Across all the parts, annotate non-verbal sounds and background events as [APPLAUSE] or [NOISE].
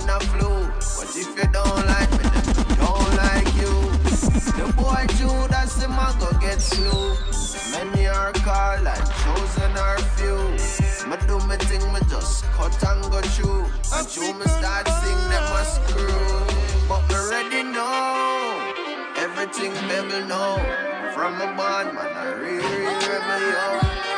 man a flu. But if you don't like me, then don't like you. The boy Judas, him a go get slew. Many are called and chosen are few. Me do me thing, me just cut and go through. And you me start sing, them a screw. But me ready now. Everything baby know. From a band, man, I really real rebel, yo.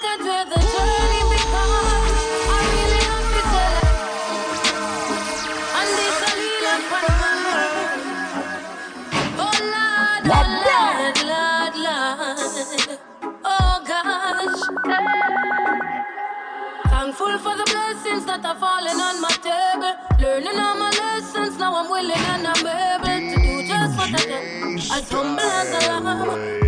Thankful for the blessings that are falling on my table. Learning all my lessons, now I'm willing and I'm able to do just what I can. As humble as a lamb,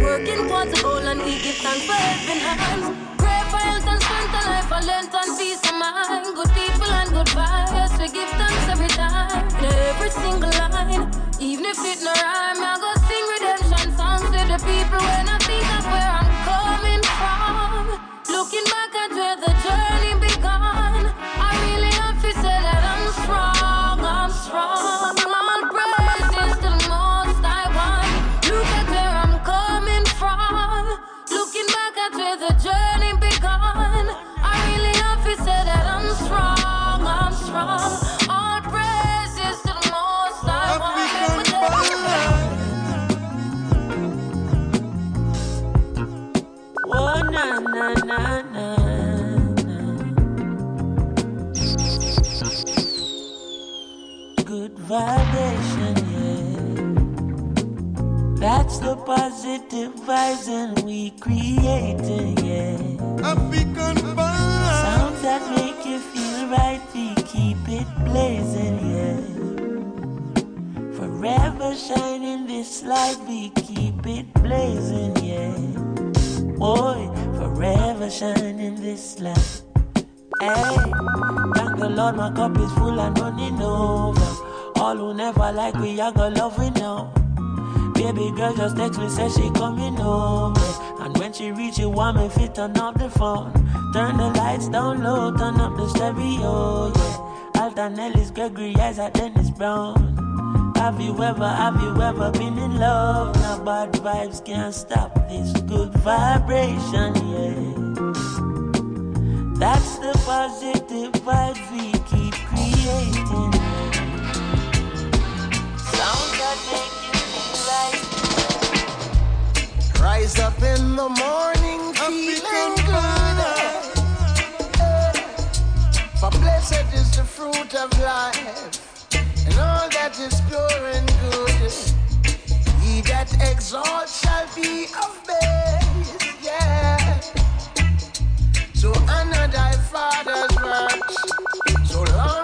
working towards a goal, and we give thanks for helping hands. Pray for health and strength of life, for length and peace of mind. Good people and good vibes, we give thanks every time. In every single line, even if it no rhyme, I go sing redemption songs to the people when I think of where I'm coming from. Looking back at where the journey began, vibration, yeah. That's the positive vibes and we creating, yeah. African Sounds that make you feel right, we keep it blazing, yeah. Forever shining this light, we keep it blazing, yeah. Boy, forever shining this light. Hey, thank the Lord, my cup is full and running over. All who never like we, I got love we know. Baby girl just text me, say she coming over. And when she reach you, want me fit turn off the phone. Turn the lights down low, turn up the stereo, yeah. Alton Ellis, Gregory, Isaac, Dennis Brown. Have you ever, have you ever been in love? Now bad vibes can't stop this good vibration, yeah. That's the positive vibes we keep creating. Rise up in the morning, feeling good. For blessed is the fruit of life, and all that is pure and good. He that exalts shall be of base, yeah. So honor thy father's works, so long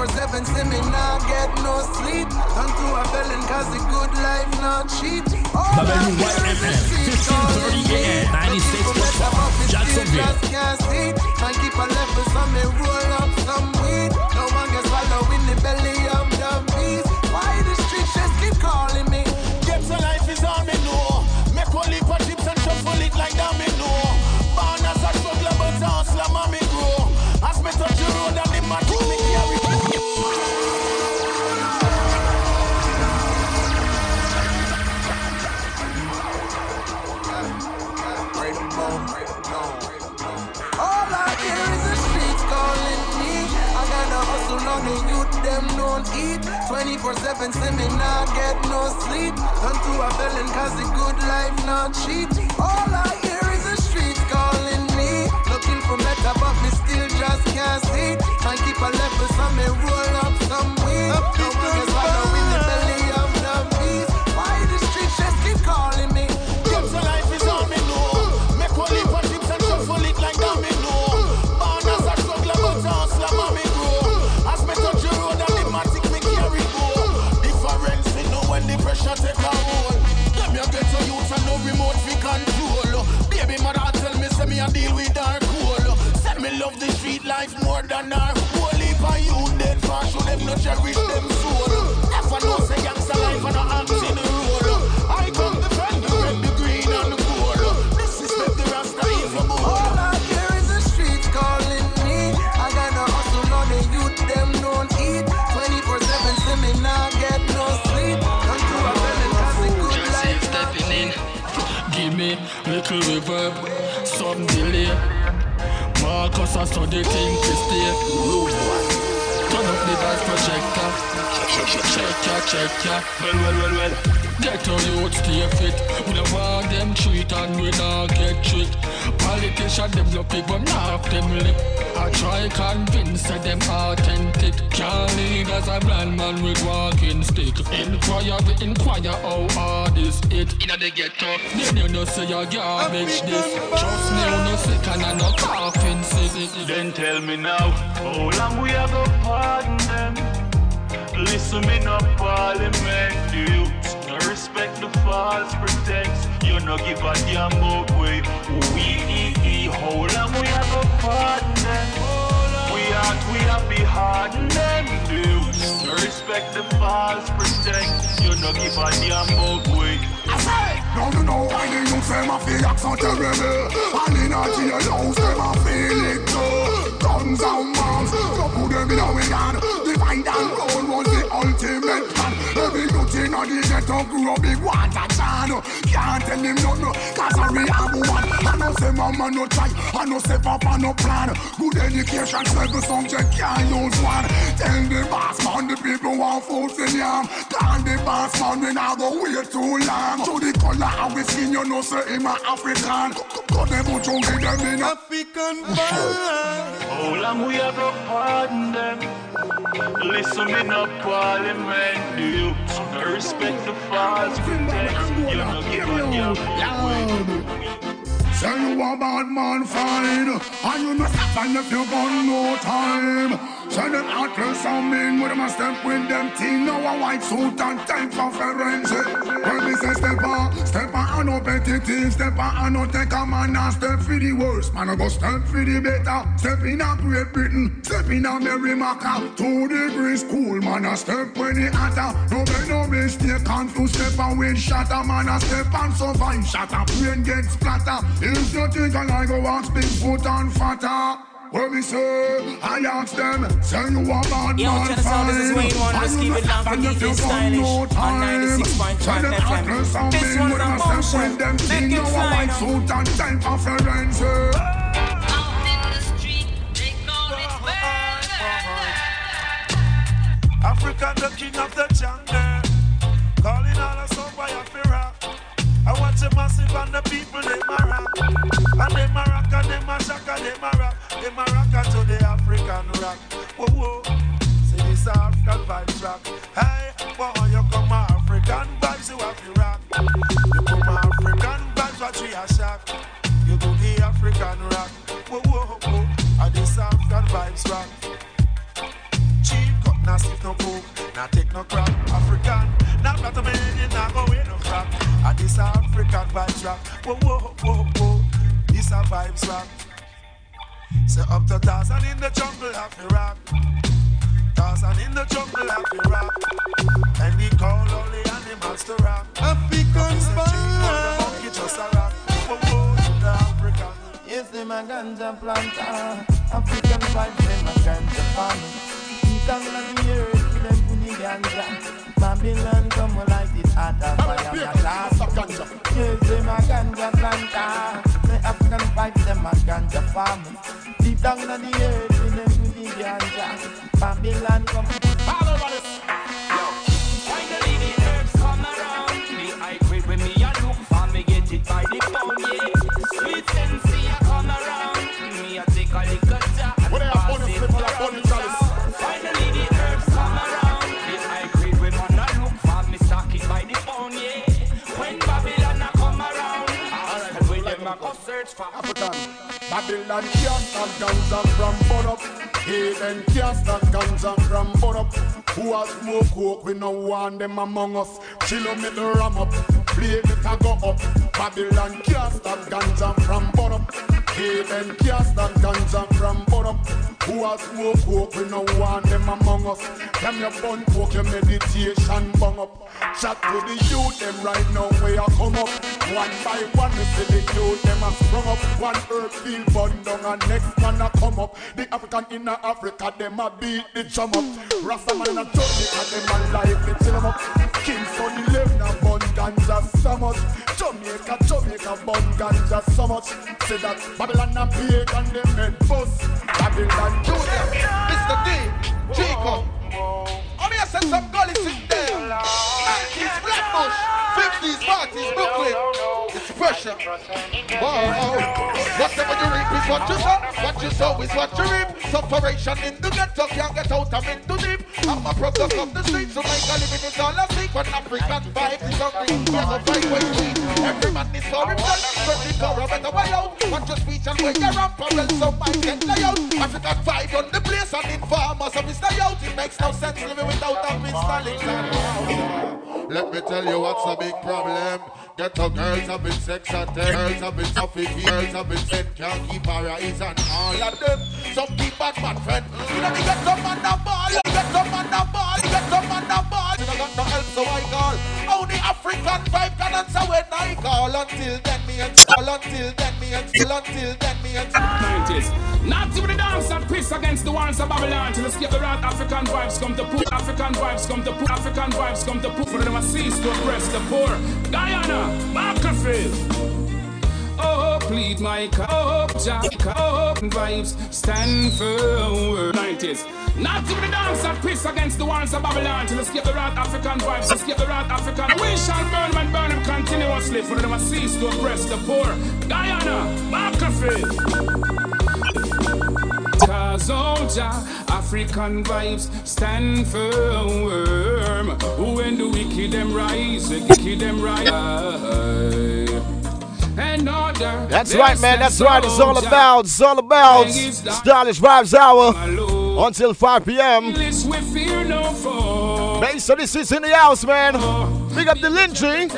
24 7 see me not get no sleep. Unto a felon, cause the good life not cheap. All I hear is the streets calling me. 96.5 Jacksonville. Can't see. Man keep a level, so me roll up 24 7 see me not get no sleep. Turn to a felon, cause the good life not cheap. All I hear is the streets calling me. Looking for better, but me still just can't see. Can't keep a level, so me roll up some weed. No than her whole heap of youth dead for show them no cherish them soul. Never know say youngster life and a act in the role. I come defend the red, the green and the gold. Disrespect the rasta evil boy. All I hear is the streets calling me. I gotta hustle on the youth, them don't eat. 24 7 see me not get no sleep. Come to a felon, cause the good life stepping in. Give me little reverb, some delay. Saw the thing to stay. Turn up the dance projector. Check ya, check ya. Well, well, well, well. Get your youth stay fit. We don't want them treat and we don't get tricked. Politicians them no but not them lip. I try convince that them authentic. Can't lead as a blind man with walking stick. Inquire, we inquire how hard is it. Inna the ghetto, then you know say your garbage this. Trust me, you no sick and I no coughing sick. Then tell me now, how long we have go pardon them? Listen me no parliament, the youths no respect the false pretense. You no give a damn about way. We how long we have pardon them? We act, we have be harden them, the youths no respect the false pretense. You no give a damn about way. Now you know why the youth them a feel act so terrible? And in a jailhouse them a feel it too Guns and bombs, you put them in a hand Divide and rule was the ultimate plan. Every youth in a the ghetto grew up big water chan Can't tell him nothing, cause I really have one. I know say mama no try, I know say papa no plan. Good education, seven subject can't use one. Tell the boss man the people want food in yam. Can't the boss man we now go wait too long. To the color how we skin you know say him a African Cut them out you give them in a African vibe. How long we have to pardon them? Listen me no parliament, the youths no respect the false pretense. You no give a damn. Say you a bad man fine And you no stop and if you got no time Say them actors and men with them a step with them team. Now a white suit and time for forensic When me say step on, step on and no petty Step on and no take a man and step for the worst. Man I go step for the better. Step in a Great Britain, step in a Merrimaca Two degrees cool man a step when it hotter. No make no mistake and to step on with shatter? Man a step and survive shatter. Brain get splatter If you think I like go ask big foot and fatter when me say, I ask them, say you a bad Yo, man check this out, this is fine. Wayne One, let's And keep it not down for have and you Stylish no on time. 96.5 Say them FM. actors and This men one's with a them step motion. with them Make thing. it You a fly white now. suit and time for forensic. Out in the street, they call it murder. Africa, the king of the jungle. Calling all us on by a rock. I watch a massive and the people they rock. And them a rock and them a shock and them a to the African rock. Whoa, whoa. See this African vibes rock. Hey, boy, you come African vibes, you have to rock. You come African vibes, what we a shock. You do the African rock. Whoa, whoa, whoa. And this African vibes rock. Cheap cut, nah stiff no coke, nah take no crap. African, nah a man, you nah go away no crap. And this African vibes rock. Whoa, whoa, whoa, whoa. This a vibes rock. Say up to Tarzan in the jungle, have to rock. Tarzan in the jungle, have to rock. And he call all the animals to rock. African vibe. monkey just a rock. Whoa, whoa, the African. Yes, them a ganja planter. African vibe, them a ganja farmer. Eat down on the earth, with them puni ganja. Babylon come like it hot of fire, my. Yes, them a ganja planter. Vibe, them a ganja farmer. Deep down on the earth, with them puni ganja. Babylon come. All for African. Babylon can't stop ganja from burn up. Heathen can't stop ganja from burn up. Who has smoke coke? We no want them among us. Chill on me the ram up. Play it a go up. Babylon can't stop ganja from burn up. Heathen can't stop ganja from up. Who has smoke coke? We no want them among us. Them your bun coke, your meditation bung up. Chat to the youth, them right now where you come up. One by one, we see the youth, them a sprung up. One earth feel burn down and next man a come up. The African in Africa, them a beat the drum up. Rasta man a Jamaica, them a life the chill 'em up. Kingston 11 a bun ganja so much. Jamaica, Jamaica bun ganja so much. Say that Babylon and them head bust. Babylon do them. Mr. D, Chico. Send some gully sit there. 90s Flatbush, 50s parties, Brooklyn. It's pressure. Wow. Whatever you reap is what you sow. What you sow is what you reap. Sufferation in the ghetto can't get out. I'm in too deep. I'm a product of the streets, so make a living is all I seek. When African vibe is hungry, there's a fight way sweet. Every man is for himself, searching for a better way out. Watch your speech and where you're up, or else some might get lay out. African vibe on the place and informers of Mr. Out. It makes no sense living without a Mr. Lincoln. Let me tell you what's a big problem. Ghetto girls have been sex and girls have been suffocated, girls have been sent, can't keep her eyes on all of them. Some keep bad man friend. You know they get some man a ball, get some man a ball, get some man a ball. Got no help, so I call. Only African vibe can answer when I call. Until then me and call. Until then me and still until then me and 90s. Not to the dance and piss against the walls of Babylon to escape the right African vibes come to put African vibes come to put African vibes come to put for them a cease to oppress the poor. Guyana, Macclesfield. Oh, plead my cause, Jack, oh, vibes stand for 90s. Not to the dance and piss against the walls of Babylon to escape the right African vibes, to escape the right African. We shall burn and burn them continuously for them cease to oppress the poor. Guyana, Macclesfield. Cause oh, African vibes stand firm. When the wicked them rise, the wicked them rise. Order, That's right, man. That's right. It's all about. It's all about. Stylish Vibes Hour until 5 p.m. Bass Odyssey is in the house, man. Big up Delingy.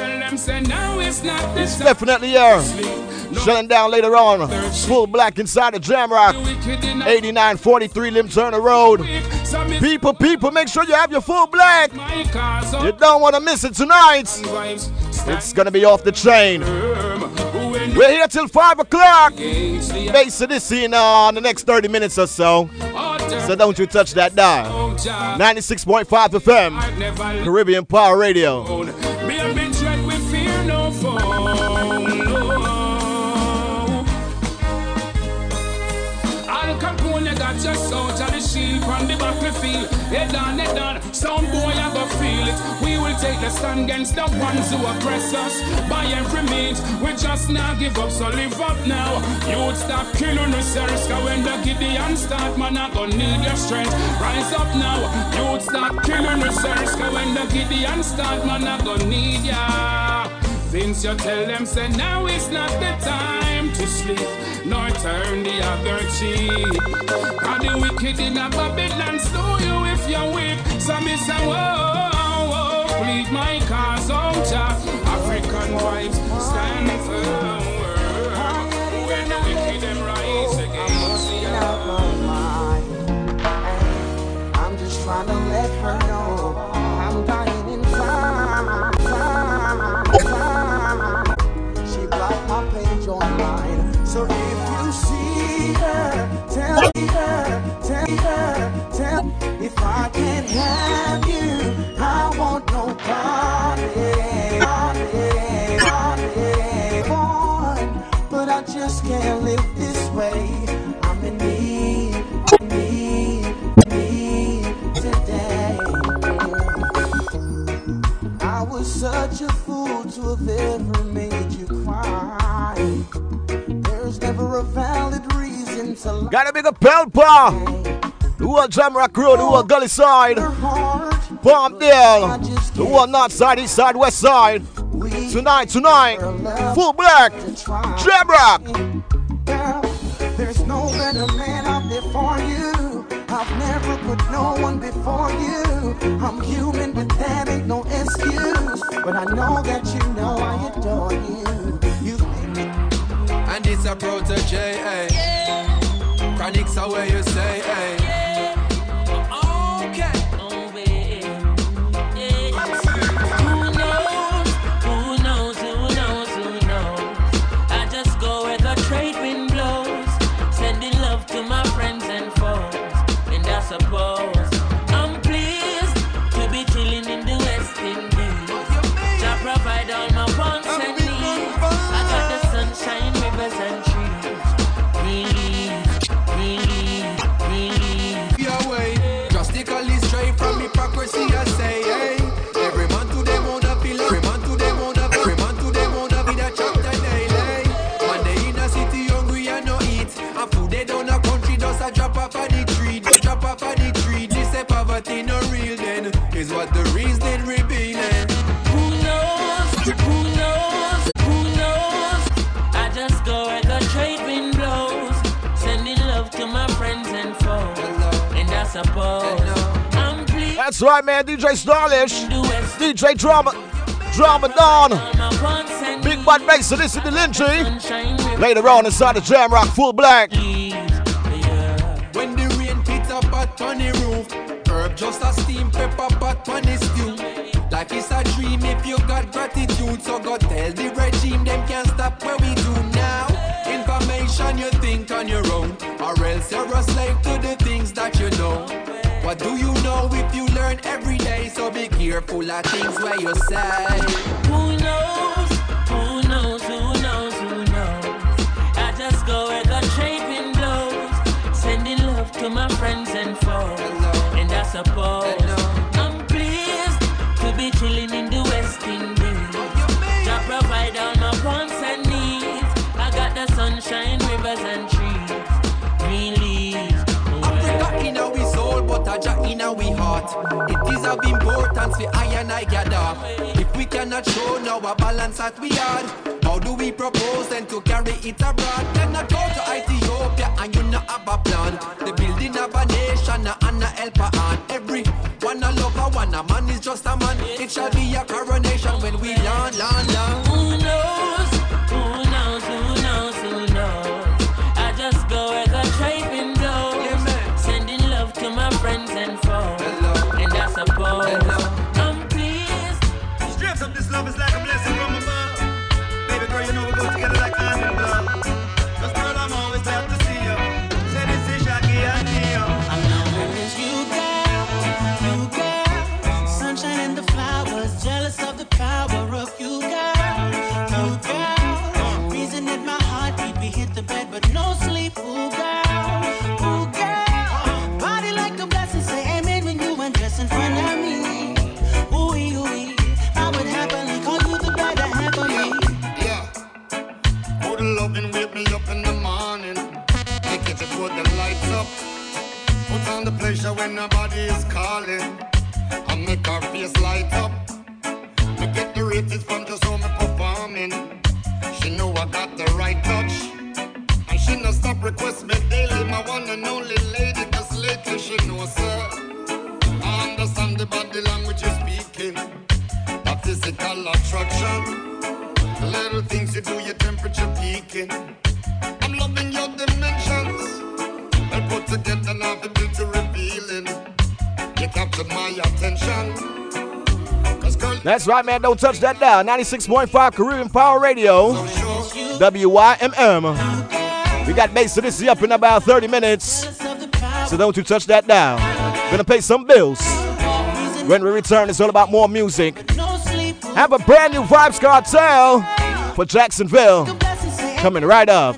It's definitely uh, here. Shutting down later on. Full black inside the Jamrock. 8943 Lem Turner Road. People, people, make sure you have your full black. You don't want to miss it tonight. It's going to be off the chain. We're here till 5 o'clock. Bass Odyssey in uh, the next 30 minutes or so. So don't you touch that dial. 96.5 FM, Caribbean Power Radio. The stand against the ones who oppress us. By every means, we just not give up, so live up now. You'd stop killing yourselves, cause when the Gideon start, man, I gonna need your strength. Rise up now. You'd stop killing yourselves, cause when the Gideon start, man, I gonna need ya. Since you tell them, say now is not the time to sleep, nor turn the other cheek. The wicked in a Babylon stole you if you're weak. So me say, whoa, plead my cause, oh, Jah. African wives stand firm. When the wicked them rise oh, against I'm just trying to let her know I'm dying inside. She blocked my page online. So if you see her, tell her, tell her, tell if I can't have you, such a fool to have ever made you cry. There's never a valid reason to lie. Gotta make a pelpa. The whole Jamrock Road, the whole Gully side. Palmdale. The whole north side, east side, west side. Tonight, tonight. Full black. Jamrock. There's no better man out there for you. I've never put no one before you. I'm human, but that ain't no excuse. But I know that you know I adore you. You And it's a protege, eh? Chronics are where you say, eh? That's right, man. DJ Stylish. DJ Drama. Drama Dawn. Big Bad Mason. This is Delingy. Later on inside the Jam Rock Full Black. When the rain hit up at on roof, herb just a steam pepper pot on the stew. Life is a dream if you got gratitude, so go tell the regime them can't stop what we do now. Information you think on your own, or else you're a slave to the things that you know. What do you know if you learn every day? So be careful of things where you say. Who knows? Who knows? Who knows? Who knows? I just go where the wind blows, sending love to my friends and foes. And I suppose I'm pleased to be chilling in the West Indies. To provide all my wants and needs. I got the sunshine, rivers and in our heart. It is of importance for I and I gather. If we cannot show now a balance that we had, how do we propose then to carry it abroad? Then not go to Ethiopia and you not have a plan. The building of a nation and a helper on every one a lover, one a man is just a man. It shall be a coronation when we land, land, land. I'm loving your dimensions. Well put together now the beauty revealing. You captured my attention. That's right, man. Don't touch that dial. 96.5 Caribbean Power Radio. WYMM. We got Bass Odyssey is up in about 30 minutes. So don't you touch that dial. Gonna pay some bills. When we return, it's all about more music. Have a brand new Vibes Cartel for Jacksonville. Coming right up.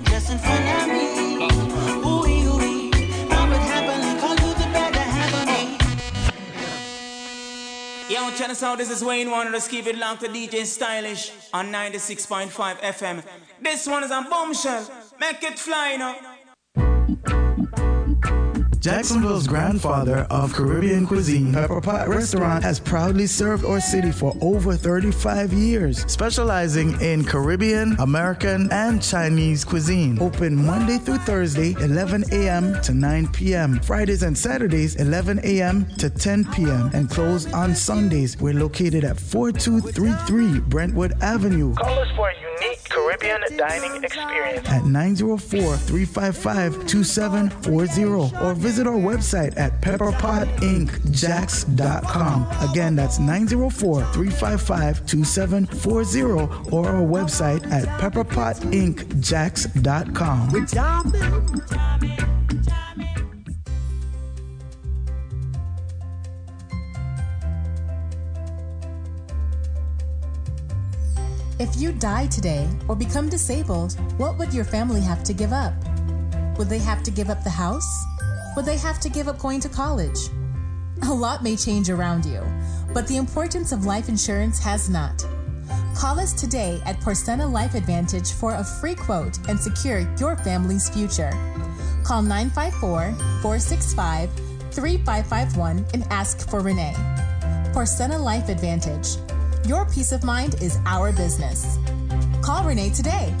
Yo, Channel Sound, this is Wayne Warner. Let's keep it locked to DJ Stylish on 96.5 FM. This one is on Bombshell. Make it fly now. Jacksonville's grandfather of Caribbean cuisine, Pepper Pot Restaurant, has proudly served our city for over 35 years, specializing in Caribbean, American, and Chinese cuisine. Open Monday through Thursday, 11 a.m. to 9 p.m. Fridays and Saturdays, 11 a.m. to 10 p.m. and close on Sundays. We're located at 4233 Brentwood Avenue. Call us for unique Caribbean dining experience. At 904 355 2740 or visit our website at pepperpotincjacks.com. Again, that's 904 355 2740 or our website at pepperpotincjacks.com. If you die today or become disabled, what would your family have to give up? Would they have to give up the house? Would they have to give up going to college? A lot may change around you, but the importance of life insurance has not. Call us today at Porcena Life Advantage for a free quote and secure your family's future. Call 954 465 3551 and ask for Renee. Porcena Life Advantage. Your peace of mind is our business. Call Renee today.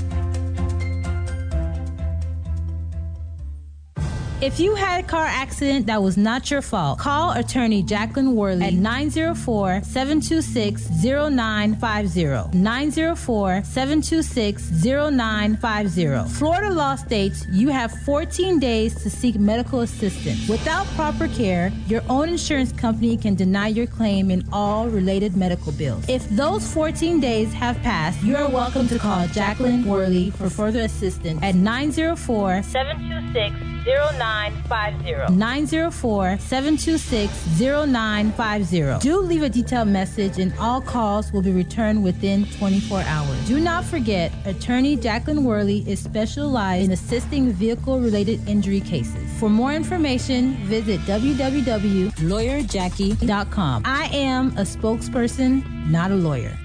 If you had a car accident that was not your fault, call attorney Jacqueline Worley at 904 726 0950. 904 726 0950. Florida law states you have 14 days to seek medical assistance. Without proper care, your own insurance company can deny your claim and all related medical bills. If those 14 days have passed, you are welcome to call Jacqueline Worley for further assistance at 904 726 0950. 904 726 0950. Do leave a detailed message, and all calls will be returned within 24 hours. Do not forget, attorney Jacqueline Worley is specialized in assisting vehicle related injury cases. For more information, visit www.lawyerjackie.com. I am a spokesperson, not a lawyer.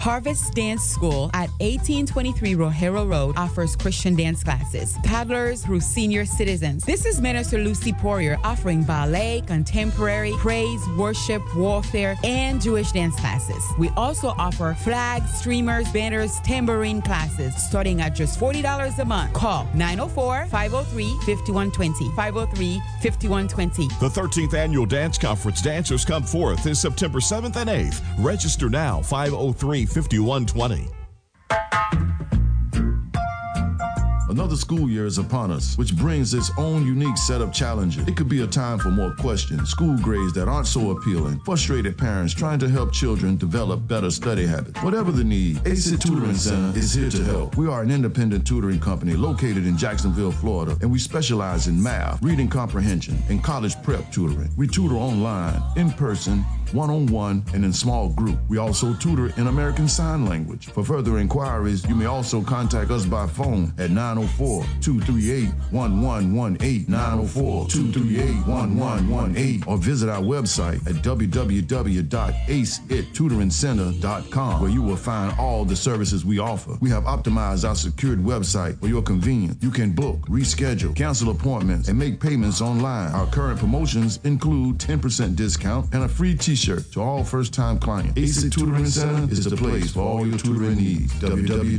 Harvest Dance School at 1823 Rojero Road offers Christian dance classes, toddlers through senior citizens. This is Minister Lucy Poirier offering ballet, contemporary, praise, worship, warfare, and Jewish dance classes. We also offer flags, streamers, banners, tambourine classes starting at just $40 a month. Call 904 503 5120. 503 5120. The 13th Annual Dance Conference Dancers Come Forth is September 7th and 8th. Register now 503 5120. Another school year is upon us, which brings its own unique set of challenges. It could be a time for more questions, school grades that aren't so appealing, frustrated parents trying to help children develop better study habits. Whatever the need, Ace It Tutoring Center is here to help. We are an independent tutoring company located in Jacksonville, Florida, and we specialize in math, reading comprehension, and college prep tutoring. We tutor online, in person, one on one, and in small group. We also tutor in American Sign Language. For further inquiries, you may also contact us by phone at 904 238 1118, 904 238 1118, or visit our website at www.aceittutoringcenter.com, where you will find all the services we offer. We have optimized our secured website for your convenience. You can book, reschedule, cancel appointments, and make payments online. Our current promotions include 10% discount and a free t-shirt to all first-time clients. Ace Tutoring Center is the place for all your tutoring needs. Caribbean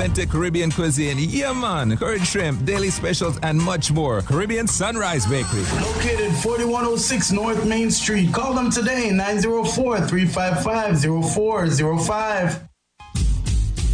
authentic Caribbean cuisine. Yeah, man. Shrimp, daily specials, and much more. Caribbean Sunrise Bakery. Located 4106 North Main Street. Call them today, 904 355 0405.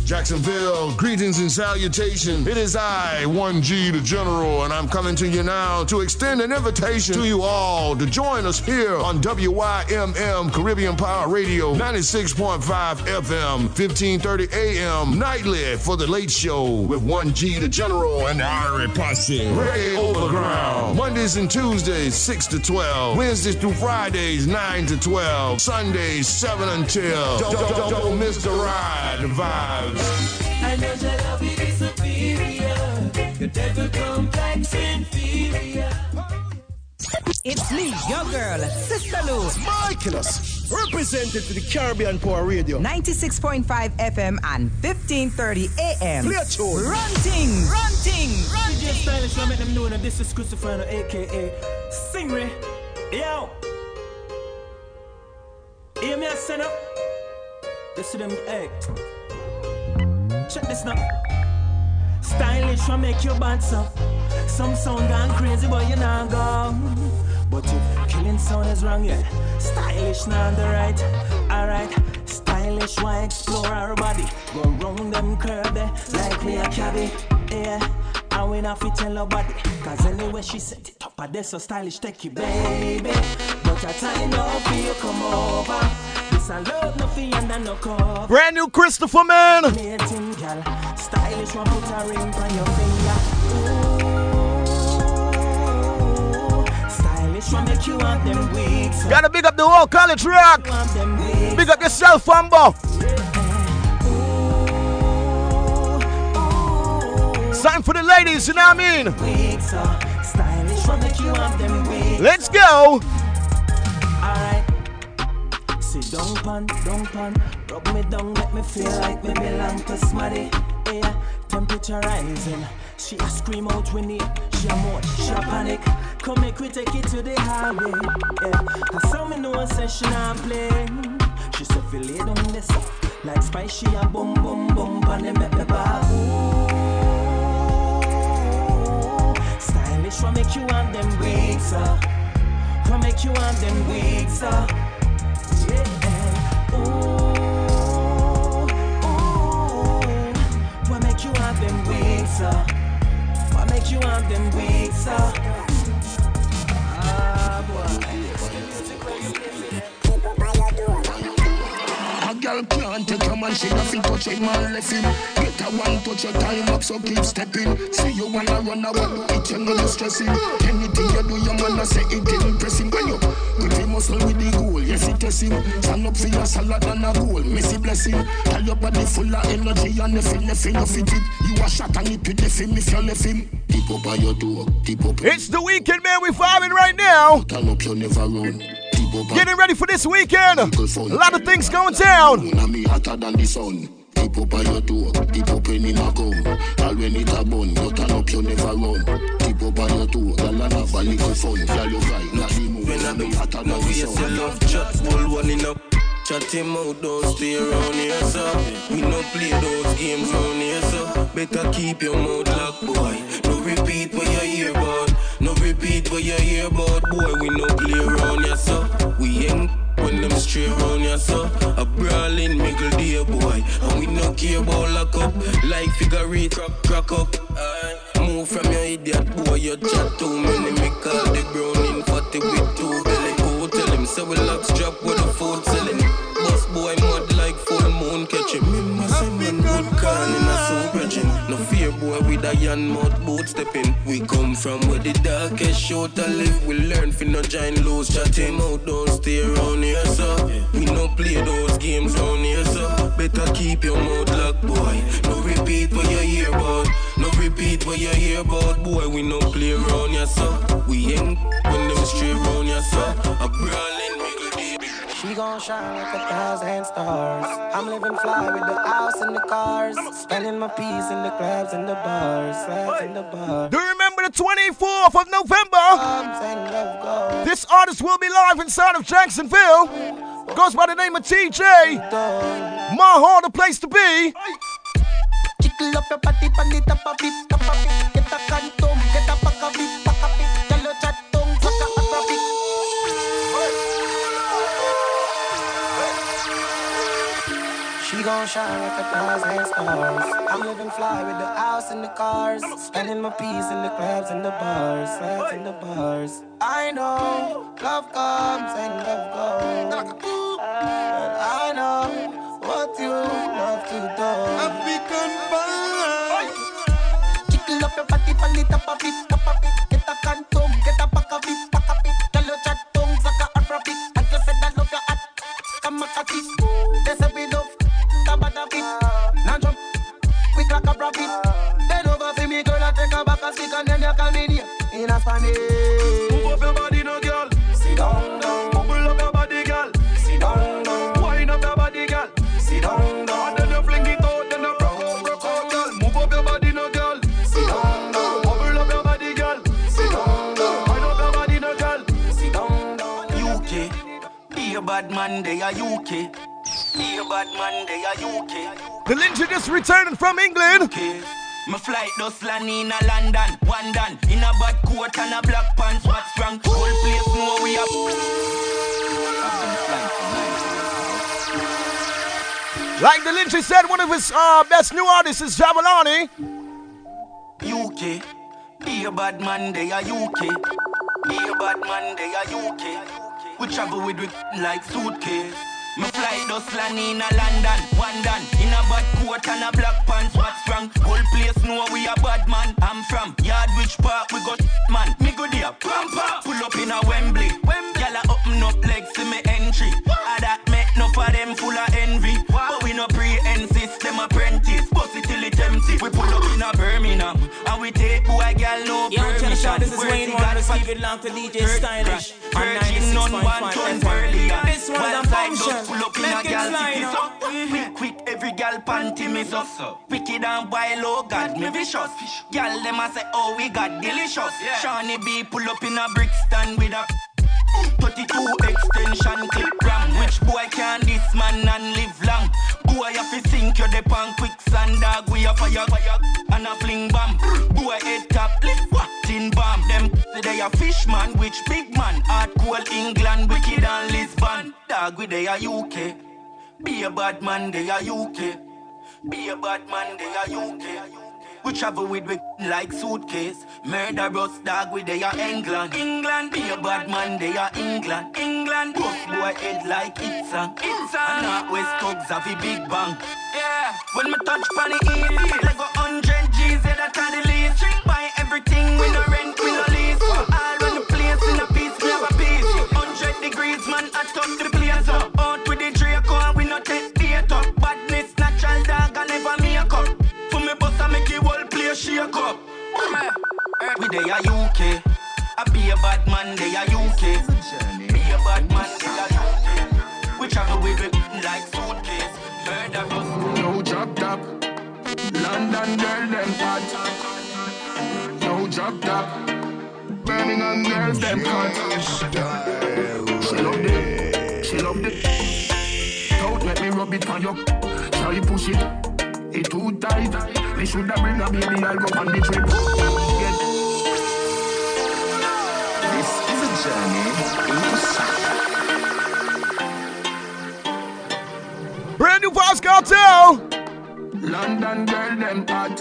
Jacksonville, greetings and salutation. It is I, 1G the General, and I'm coming to you now to extend an invitation to you all to join us here on WYMM Caribbean Power Radio 96.5 FM, 1530 AM, nightly for the late show with 1G the General and the Posse. Ray Overground. Mondays and Tuesdays, 6 to 12. Wednesdays through Fridays, 9 to 12. Sundays, 7 until. Don't, don't, don't, don't miss the ride, the vibes. I know your love it is superior. Your devil complex inferior. It's me, your girl, Sister Lou. Michaelos, represented to the Caribbean Power Radio. 96.5 FM and 1530 AM. Play a tune. Run ting, run ting, run DJ Stylish, I make them know that this is Christopher, aka Stingray. Yo! Hear me, I send up. This to them, hey. Check this now. Stylish will make you bad so. Some sound gone crazy, but you not gone. But if killing sound is wrong, yeah. Stylish on the right. Alright. Stylish why explore our body. Go round them curve there like we a cabby. Yeah. And we not fit tell nobody. Cause anyway she set it up. I so stylish take you, baby. But I time for you come over. I love no fee and no cover. Brand new Christopher man. Stylish one put a ring on your finger. Stylish one make you want them wigs. Gotta big up the whole college rock. Big up yourself, Fambo. Sign for the ladies, you know what I mean? Let's uh, down, pan, down, pan. Rub me down, make me feel like me belong to somebody. Yeah, temperature rising. She a scream out when it. She a more, she a panic. Come make we take it to the highway. Yeah, I saw me know say she not play. She said fi lay down this like spice. She a boom boom boom, and they make me. Ooh, stylish, what make you want them wigs? Uh? What make you want them wigs? Uh? Want them wigs? Uh? What make you want them wigs? Uh? Ah, A girl can't take a man, she nothing touch it, man left him. Get a one touch your time up, so keep stepping. See you wanna run do it, you know stressing. Anything you do, your man say it impressing. When you put him muscle with the goal, yes it test him. Stand up for your salad and a goal, messy blessing. Tell your body full of energy and nothing, nothing, you it. You a shot and it with the film if you left him. Deep up by your door, deep up. It's the weekend, man. We vibing right now. Turn up, you never run. Getting ready for this weekend. A lot of things going down. Now me hotter than the sun. Deep up by your door, deep up in a gum. All when it a bun, you turn up, you never run. Deep up by your door, girl and have a little fun. Girl, you right, not the moon. When I me hotter than the sun. love chat, hold one in up. Chat him out, don't stay around here, so We no play those games round here, so Better keep your mouth locked, boy No repeat what you hear about No repeat what you hear about, boy, we no play around ya, so. We ain't when them straight round ya, so. A brawling middle dear boy. And we no care about lock up. Like figure eight, crack, crack up. Aye. Move from your idiot boy, you chat too many. Me call the browning 40 with two belly. Go tell him, say we locks drop with a food selling. Boss boy mud moon catching. Me massive man good can in a soup bridging. No fear boy with a yan mouth boot stepping. We come from where the darkest show to live. We learn fi no giant loose chatting. Out don't stay around here so. We no play those games round here so. Better keep your mouth locked boy. No repeat what you hear about. No repeat what you hear about boy. We no play around here so. We ain't when them straight round here so. A brawling gon' shine like a thousand stars. I'm living fly with the house and the cars. Spending my peas in the clubs and the bars. And the bars. Do you remember the 24th of November? This artist will be live inside of Jacksonville. Goes by the name of TJ. My hall, the place to be. Tickle up your body, pan it up a bit, up a bit. Get a cantum, get a pack a gon' shine like a thousand stars. I'm living fly with the house and the cars. Spending my peas in the clubs and the bars, clubs and the bars. I know love comes and love goes. UK. Be a bad man, they are UK. The Lyncher just returning from England. My flight does land in a London, one done in a bad coat and a black pants. What's wrong? Whole place know we are. Like the Lyncher said, one of his uh, best new artists is Jabalani. UK. Be a bad man, they are UK. Be a bad man, they are UK. We travel with we like suitcase. My flight does land in a London, one done in a bad coat and a black pants. What's wrong? Whole place know we a bad man. I'm from Yardwich Park, we got man. Me go there, pam pam. Pull up in a Wembley. Gyal a open up legs to me entry. I that make no for them full of envy. Till. We pull up in a Birmingham and we take boy gyal no Yeah, I'm trying to shout permission. this is Wayne One, God it long to DJ Stylish. Virgin none one 96.5 ton earlier. This one's While a function. pull up in a slide city so Quick, quick, every gal panty me so Wicked and wild, oh God, me vicious. Gal them a say, oh we got delicious. Shawnee B pull up in a Brixton with a 32 extension clip ram. Which boy can this man and live long? Boy have to sink you the pan quicksand dog. We a fire fire and a fling bomb. Boy head top lift what? Tin bomb? Them they a fish man which big man? Hard cool England wicked and Lisbon. Dog we they a UK Be a bad man they a UK Be a bad man they a UK we travel with we like suitcase. Murderous dog with they are England. England. Be a bad man, they are England. England. Boss boy head like it's a. It's a. And not West Tugs have a big bang. Yeah. When me touch pan easy. Like a hundred G's, yeah, that's the least. Buy everything, we no rent, We they are UK. I be a bad man, they are UK. Be a bad man, they are UK. We travel with it like suitcase. Murderous. No drop top. London girl them hot. No drop top. Birmingham girls them hot. She love it. She love it. Don't let me rub it on you. Try push it. It too tight. Me shoulda bring a baby. I'll go on the trip. Brand new Vybz Kartel. London girl, them hot.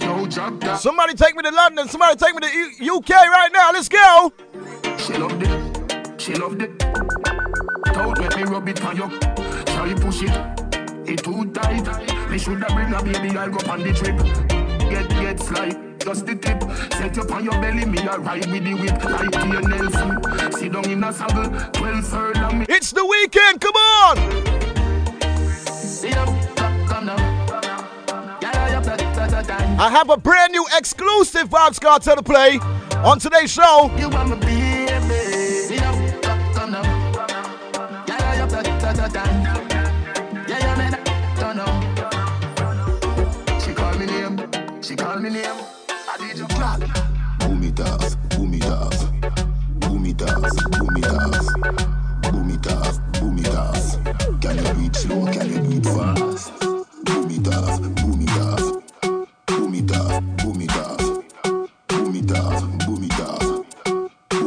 Yo, drop that. Somebody take me to London. Somebody take me to U- UK right now. Let's go. She loved it. She loved it. Don't let me rub it for you. Try push it. It too tight. Me shoulda bring a baby. I'll go on the trip. Get get fly. Just the tip. Set you on your belly. Me a ride with the whip. Like T Nelson. Sit down in a saddle. Twelve furlong. Me. It's the weekend. Come on. I have a brand new exclusive Vybz Kartel to play on today's show. She call me name. Off, boom it off, boom it off. Can you do it slow? Can you do it fast? It off, boom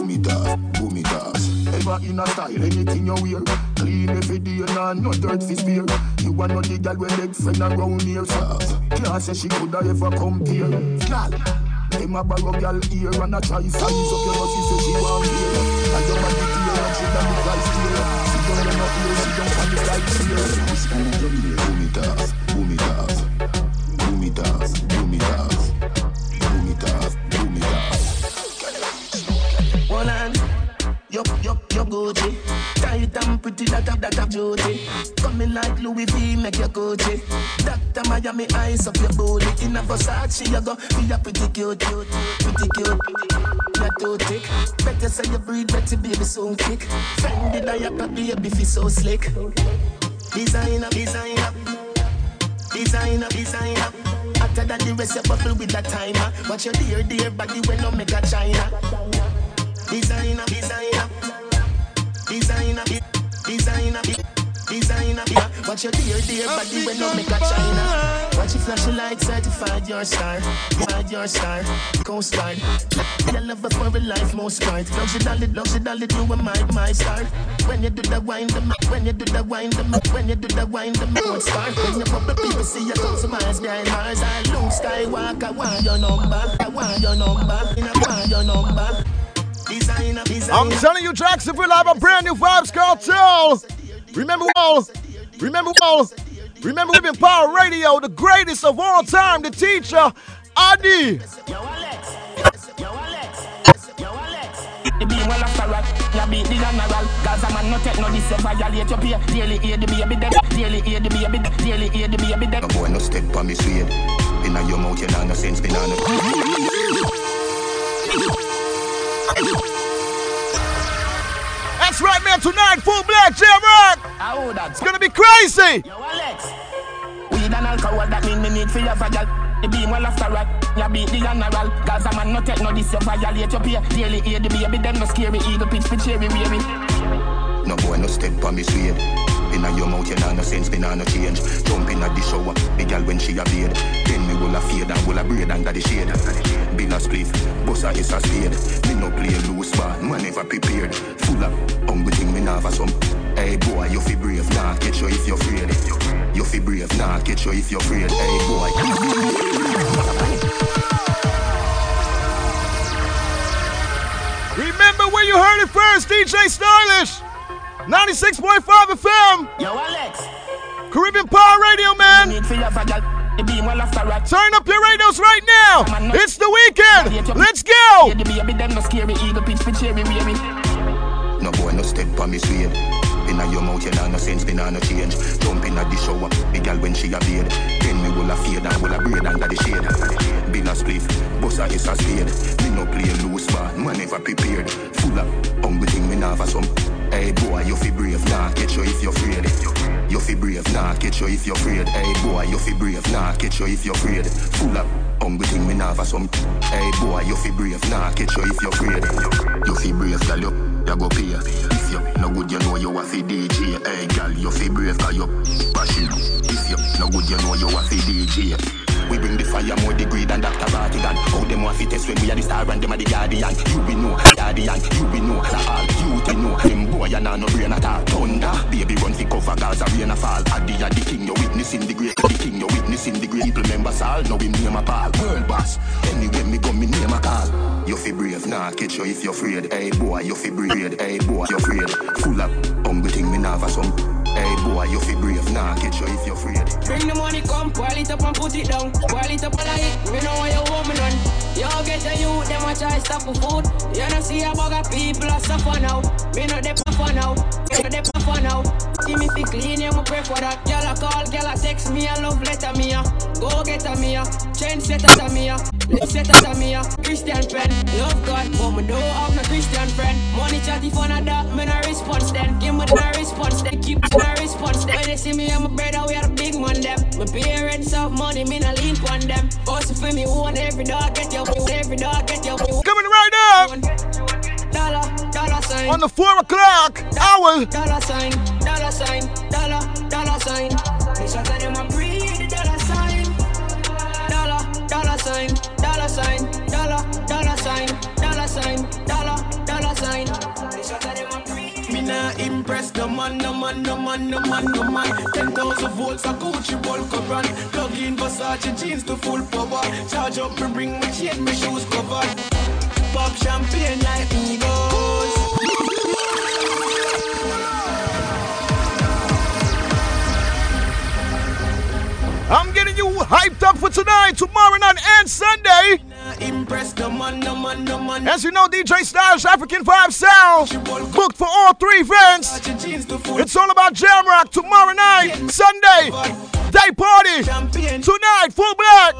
it off, boom it off. Ever in a style, anything you wear. Clean every day, nah, no dirt fi spare. You want no the girl when leg friend around here, Can't say she coulda ever compare. Girl, them a borrow girl ear and a try size up your pussy, say she want hear. And your body clear and she done the price clear. Sit down in a ear, sit down on the side chair. Boom it off, boom it off, boom it off, boom it off, boom it off, boom it yup, yup, yup. And pretty, that up, that up, Judy. Coming like Louis V, make your Gucci. Doctor Miami, eyes up your booty. In a Versace, you go, be a pretty cute, cute, pretty cute. You're too thick. Better say you breathe, better baby soon kick. Fendi diaper, baby, feel so slick. Designer, designer, designer, designer. Hotter than the rest, you bubble with a timer. Watch your dear, dear body when no make a China. Designer, designer, designer, de- designer, de- designer. Yeah. Watch your dear, dear body when no make a China. Watch your flashing light, certified your star, certified your star, Coast Guard. Your lover for a life, most part. Love you, dolly, love you, dolly, you are my, my star. When you do the wine, the when you do the wine, the when you do the wine, the mood start. When you bubble, people see you come to Mars, behind Mars. I Luke Skywalker, I want your number, I want your number, I want your number. I'm telling you, Jacksonville, I have a brand new Vybz Kartel. Remember all, remember all, remember Living Power Radio, the greatest of all time, the teacher, Adi. The beam well after rock, ya beat the general Gaza man no take no this, violate your peer Daily hear the baby them, daily hear the baby Daily hear the baby them No boy no step on me suede. Inna your mouth you no sense, me no. That's right, man. Tonight, full black jam rock. How that's It's gonna be crazy. Yo Alex. Weed and alcohol that mean? Me need for your fragile The beam well after rock, ya beat the general Gaza man no take no this, you violate your peer Daily hear the baby them no scary Eagle pitch for cherry weary No boy no step on me suede. Inna your mouth you nah no sense, me nah no change. Jump in inna the shower, the girl when she a bathe. Then me will a fade and will a braid under the shade. Bill a spliff, boss a is a spade. Me no play loose man, man never prepared. Full of hungry thing me nah have some. Hey boy, you fi brave, nah catch you if you're afraid. You fi brave, nah catch you if you're afraid. Hey boy. Remember where you heard it first, DJ Stylish. 96.5 FM. Yo Alex Caribbean Power Radio, man. Need for your fragile The beam well after rock Turn up your radios right now. It's the weekend. Let's go. Hear the baby them no scary Eagle pitch for cherry weary No boy no step on me suede. Inna your mouth you nah no sense, me nah no change. Jump inna the shower, the girl when she a bathe. Then me will a fade and will a braid under the shade. Bill a spliff, boss a is a spade. Me no play loose man, man never prepared. Full of hungry thing me nah have some. Hey boy, you fi brave, nah catch you if you're afraid. You fi brave, nah catch you if you're afraid. Hey boy, you fi brave, nah catch you if you're afraid. Full of hungry thing me have some. Hey boy, you fi brave, nah catch you if you're afraid. You fi brave, girl, you you go pay. If you no good, you know you a fi DJ. Hey, girl, you fi brave, cause you passion. If you no good, you know you a fi DJ. We bring the fire more degree than Dr. Bartigan. How them want test when we are the star and them are the guardian. You be know, guardian, you be know, the all you to know. Them boy and no brain at all. Thunder, baby run fi cover Gaza rain a fall. Addy a the king, you witnessing the great. The king, you witnessing the great. People members all know him name a Paul. World boss. Anyway me go me name a call. You fi brave, nah catch you if you're afraid. Hey boy, you fi brave. Hey boy, you afraid. Full of humble thing me never some. Hey boy, you fi brave, nah catch you if you're afraid. Bring the money, come, boil it up and put it down. Boil it up like it, we know where you're woman run. You get the youth, them a try stop for food. You don't see a bag of people a suffer now. Me not the for now, me not the for now. See me fi clean, you me pray for that. Girl a call, girl a text me a love letter me a. Go get a me a, change set a me a. Set a me a. Christian friend, love God, but me don't have no Christian friend. Money chatty for a that, me no response then. Give me the response then, keep the response then. When they see me and my brother, we are the big man them. My parents have money, me no lean on them. Also for me, one every dog get your, every dog get your. Coming right up. Dollar, dollar sign. On the four o'clock hour. Dollar sign, dollar sign, dollar, dollar sign. They shot at them and breathe the dollar sign. Dollar, dollar sign, sign, dollar, dollar sign, dollar sign, dollar, dollar sign. And. Me nah impress the man, no man, no man, no man, no man. 10,000 volts, a Gucci bulk up run. Plug in Versace jeans to full power. Charge up, me bring my chain, my shoes covered. Pop champagne like me I'm getting you hyped up for tonight, tomorrow night, and Sunday. As you know, DJ Styles Afrikan Vybz Sound booked for all three events. It's all about Jam Rock tomorrow night, Sunday, day party. Tonight, full black.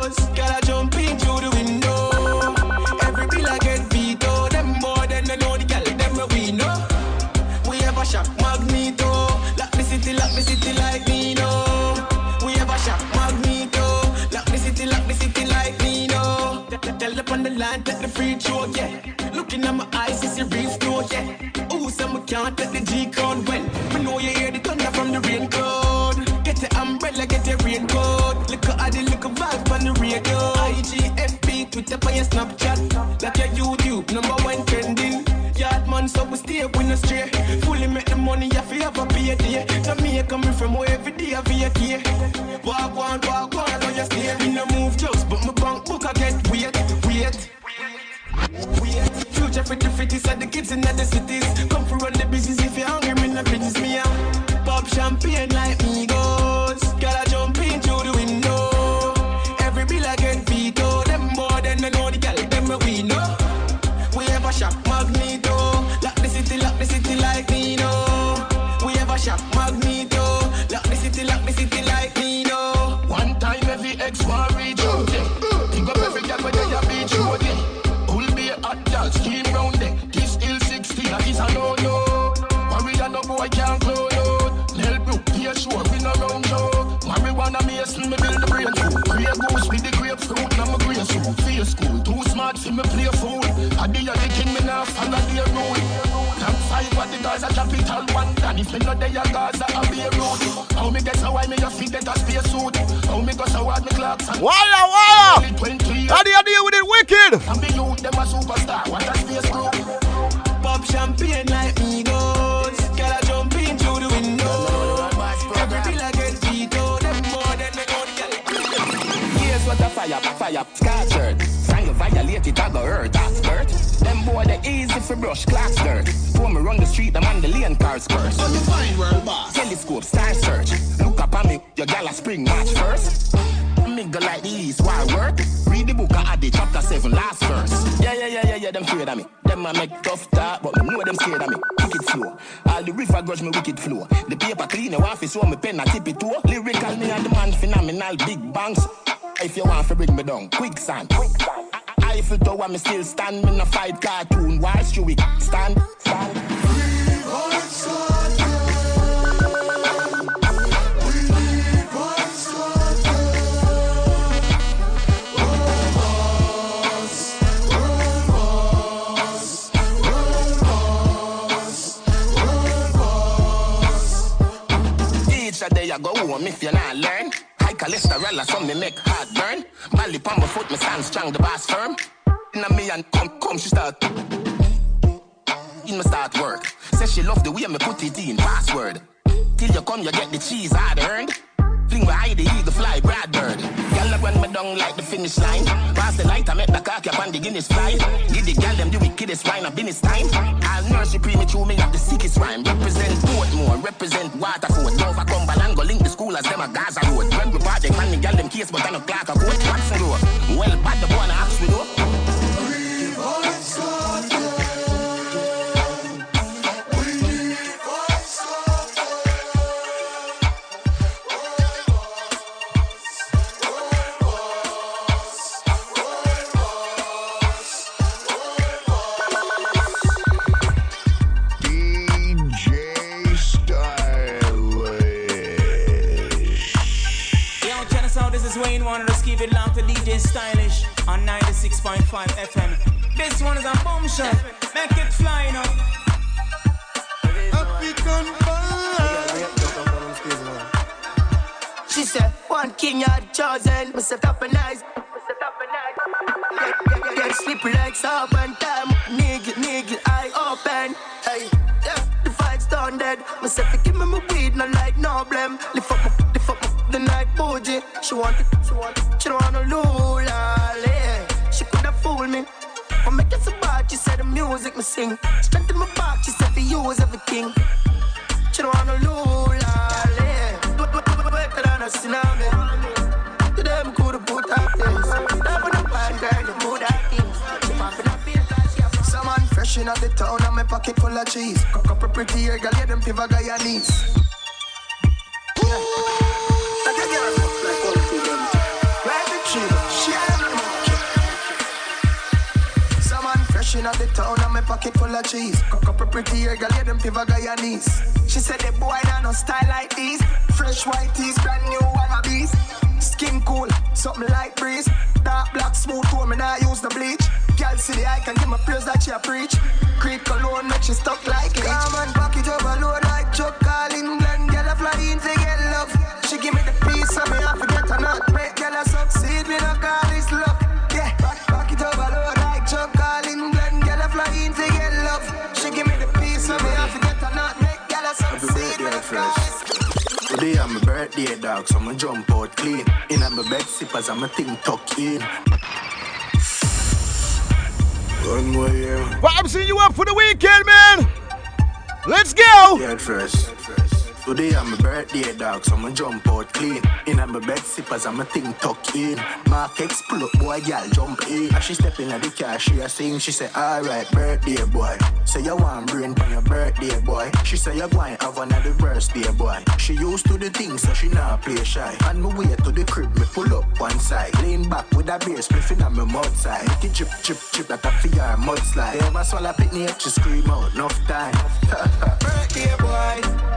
and my thing tuck in. Mark explode, boy, girl jump in. As she step in at the car, she a sing. She say, alright, birthday boy. Say you want brain for your birthday boy. She say you going have another birthday boy. She used to the thing, so she not play shy. And me way to the crib, me pull up one side. Lean back with a beer spliffing on my mouth side. Make it drip, drip, drip like a fear mudslide. Ever swallow pitney up, she scream out, enough time. [LAUGHS] birthday boy.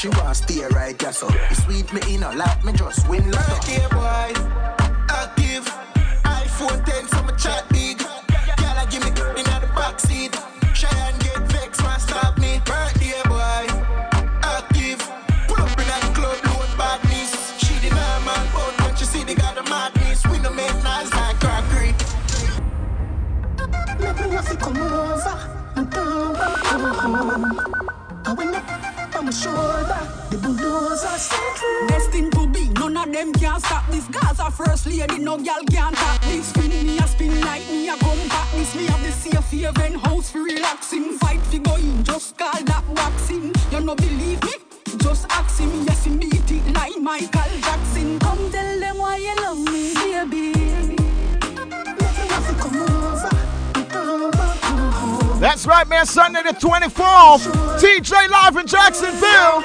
she want stay right there. So yeah. sweet me in a lap, me just win lotto. Birthday boy, active. iPhone 10, so me chat big. Girl, I give me cut in the backseat. Shy and get vexed, man, stop me. Birthday boy, active. Pull up in that club, load badness. She the normal, but when she see the got the madness, we no make nice like crockery. Let me have to come over and come back. I went up from the shoulder. The bulldozer stand true. Destined to be, none of them can stop this. Gaza first lady, no gal can top this. Spin me a spin like me a come back this. Me have the safe haven house for relaxing. Fight for going, just call that waxing. You no believe me? Just ask him, yes, he beat it like Michael Jackson. Come tell them why you love me, baby. That's right, man. Sunday the 24th. TJ live in Jacksonville.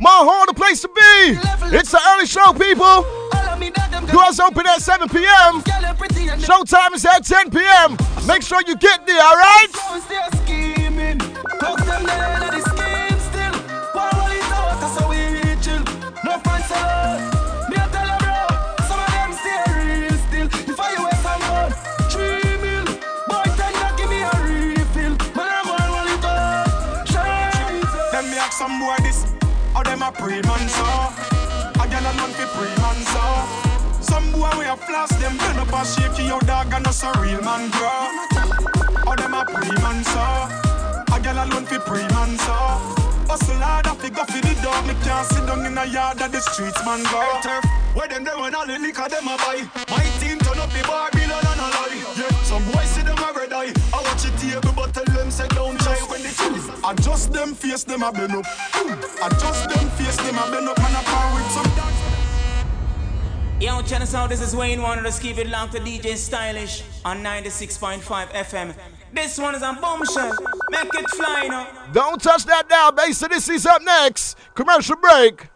My home, the place to be. It's the early show, people. Doors open at 7 p.m. Showtime is at 10 p.m. Make sure you get there, all right? A pre-man so A gal a man fi pre-man so Some boy we a floss them Bend up and shake your dog and us a real man grow How them a pre-man so A gal alone fi pre-man so Hustle hard a fi go fi the dog. Me can't sit down in a yard of the streets man go hey, turf, where them there when all the liquor them a buy? My team turn up the Babylon and a lie. Yeah, some boys see them a red eye. I watch it table but tell Adjust them face them a bend up Adjust them face them a bend up Man a power with some dogs Yo, Channel Sound, this is Wayne Warner. Let's keep it locked to DJ Stylish on 96.5 FM. This one is a bombshell. Make it fly now. Don't touch that down, bass. This is up next. Commercial break.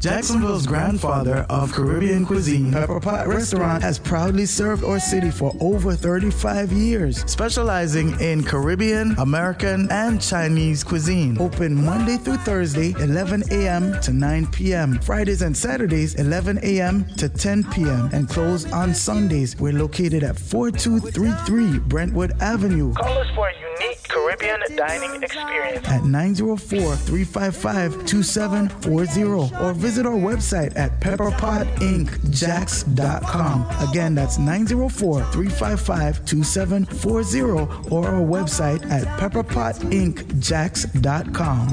Jacksonville's grandfather of Caribbean cuisine, Pepper Pot Restaurant, has proudly served our city for over 35 years, specializing in Caribbean, American, and Chinese cuisine. Open Monday through Thursday, 11 a.m. to 9 p.m., Fridays and Saturdays, 11 a.m. to 10 p.m., and close on Sundays. We're located at 4233 Brentwood Avenue. Call us for a unique Caribbean dining experience. at 904-355-2740 or visit our website at pepperpotincjacks.com. Again, that's 904-355-2740 or our website at pepperpotincjacks.com.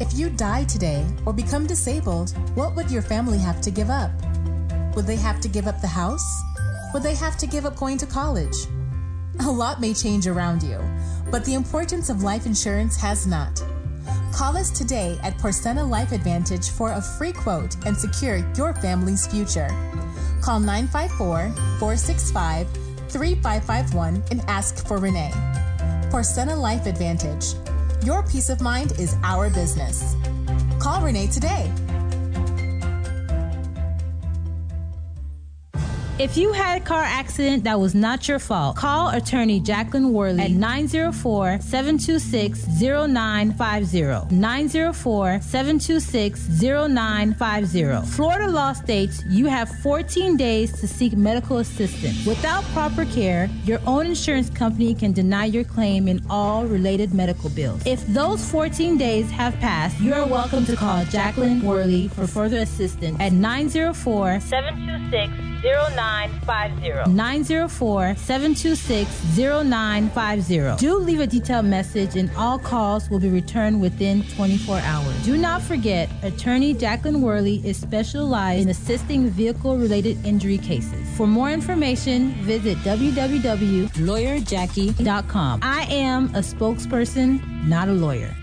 If you die today or become disabled, what would your family have to give up? Would they have to give up the house? Would they have to give up going to college? A lot may change around you, but the importance of life insurance has not. Call us today at Porcena Life Advantage for a free quote and secure your family's future. Call 954 465 3551 and ask for Renee. Porcena Life Advantage. Your peace of mind is our business. Call Renee today. If you had a car accident that was not your fault, call attorney Jacqueline Worley at 904 726 0950. 904 726 0950. Florida law states you have 14 days to seek medical assistance. Without proper care, your own insurance company can deny your claim in all related medical bills. If those 14 days have passed, you are welcome to call Jacqueline Worley for further assistance at 904 726 0950. 904 726 0950. Do leave a detailed message, and all calls will be returned within 24 hours. Do not forget, attorney Jacqueline Worley is specialized in assisting vehicle related injury cases. For more information, visit www.lawyerjackie.com. I am a spokesperson, not a lawyer.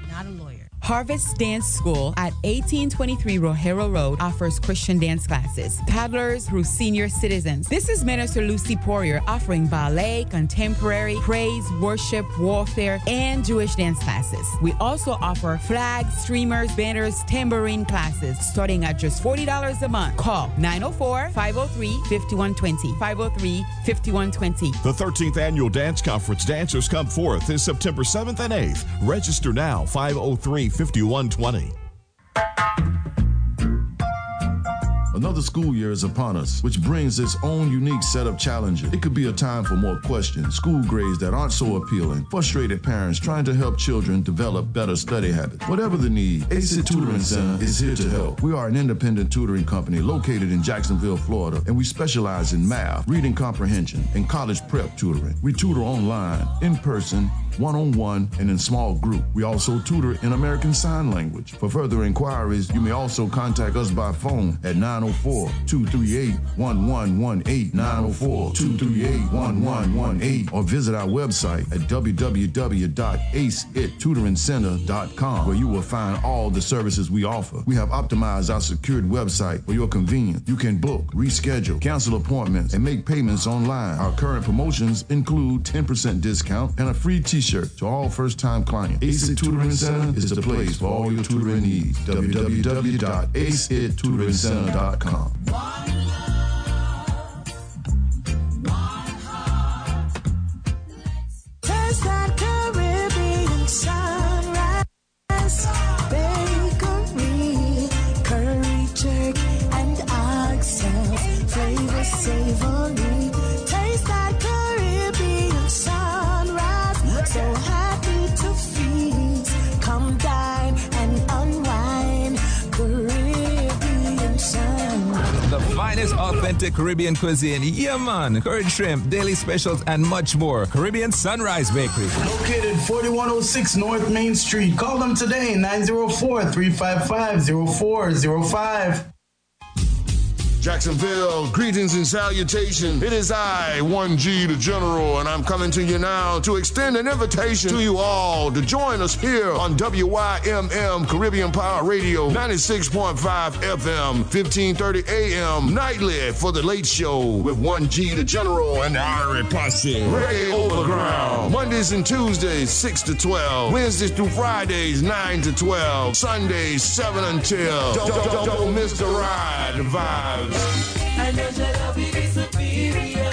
Harvest Dance School at 1823 Rogero Road offers Christian dance classes, paddlers through senior citizens. This is Minister Lucy Poirier offering ballet, contemporary, praise, worship, warfare, and Jewish dance classes. We also offer flags, streamers, banners, tambourine classes starting at just $40 a month. Call 904 503 5120. 503 5120. The 13th Annual Dance Conference Dancers Come Forth is September 7th and 8th. Register now 503 5120. Another school year is upon us, which brings its own unique set of challenges. It could be a time for more questions, school grades that aren't so appealing, frustrated parents trying to help children develop better study habits. Whatever the need, Ace It Tutoring Center is here to help. We are an independent tutoring company located in Jacksonville, Florida, and we specialize in math, reading comprehension, and college prep tutoring. We tutor online, in person, one on one, and in small group. We also tutor in American Sign Language. For further inquiries, you may also contact us by phone at 904 238 1118, 904 238 1118, or visit our website at www.aceittutoringcenter.com, where you will find all the services we offer. We have optimized our secured website for your convenience. You can book, reschedule, cancel appointments, and make payments online. Our current promotions include 10% discount and a free t-shirt to all first-time clients. Ace It Tutoring Center is the place for all your tutoring needs. www.aceittutoringcenter.com. Taste that Caribbean sunrise. Bakery, Authentic Caribbean cuisine. Yeah, man. Shrimp, daily specials, and much more. Caribbean Sunrise Bakery. Located 4106 North Main Street. Call them today, 904 355 0405. Jacksonville, greetings and salutation. It is I, 1G the General, and I'm coming to you now to extend an invitation to you all to join us here on WYMM Caribbean Power Radio 96.5 FM, 1530 AM, nightly for the late show with 1G the General and the Posse. Reggae Overground. Mondays and Tuesdays, 6 to 12. Wednesdays through Fridays, 9 to 12. Sundays, 7 until. Don't, don't, don't, don't miss the ride, the vibes. I know your love is superior.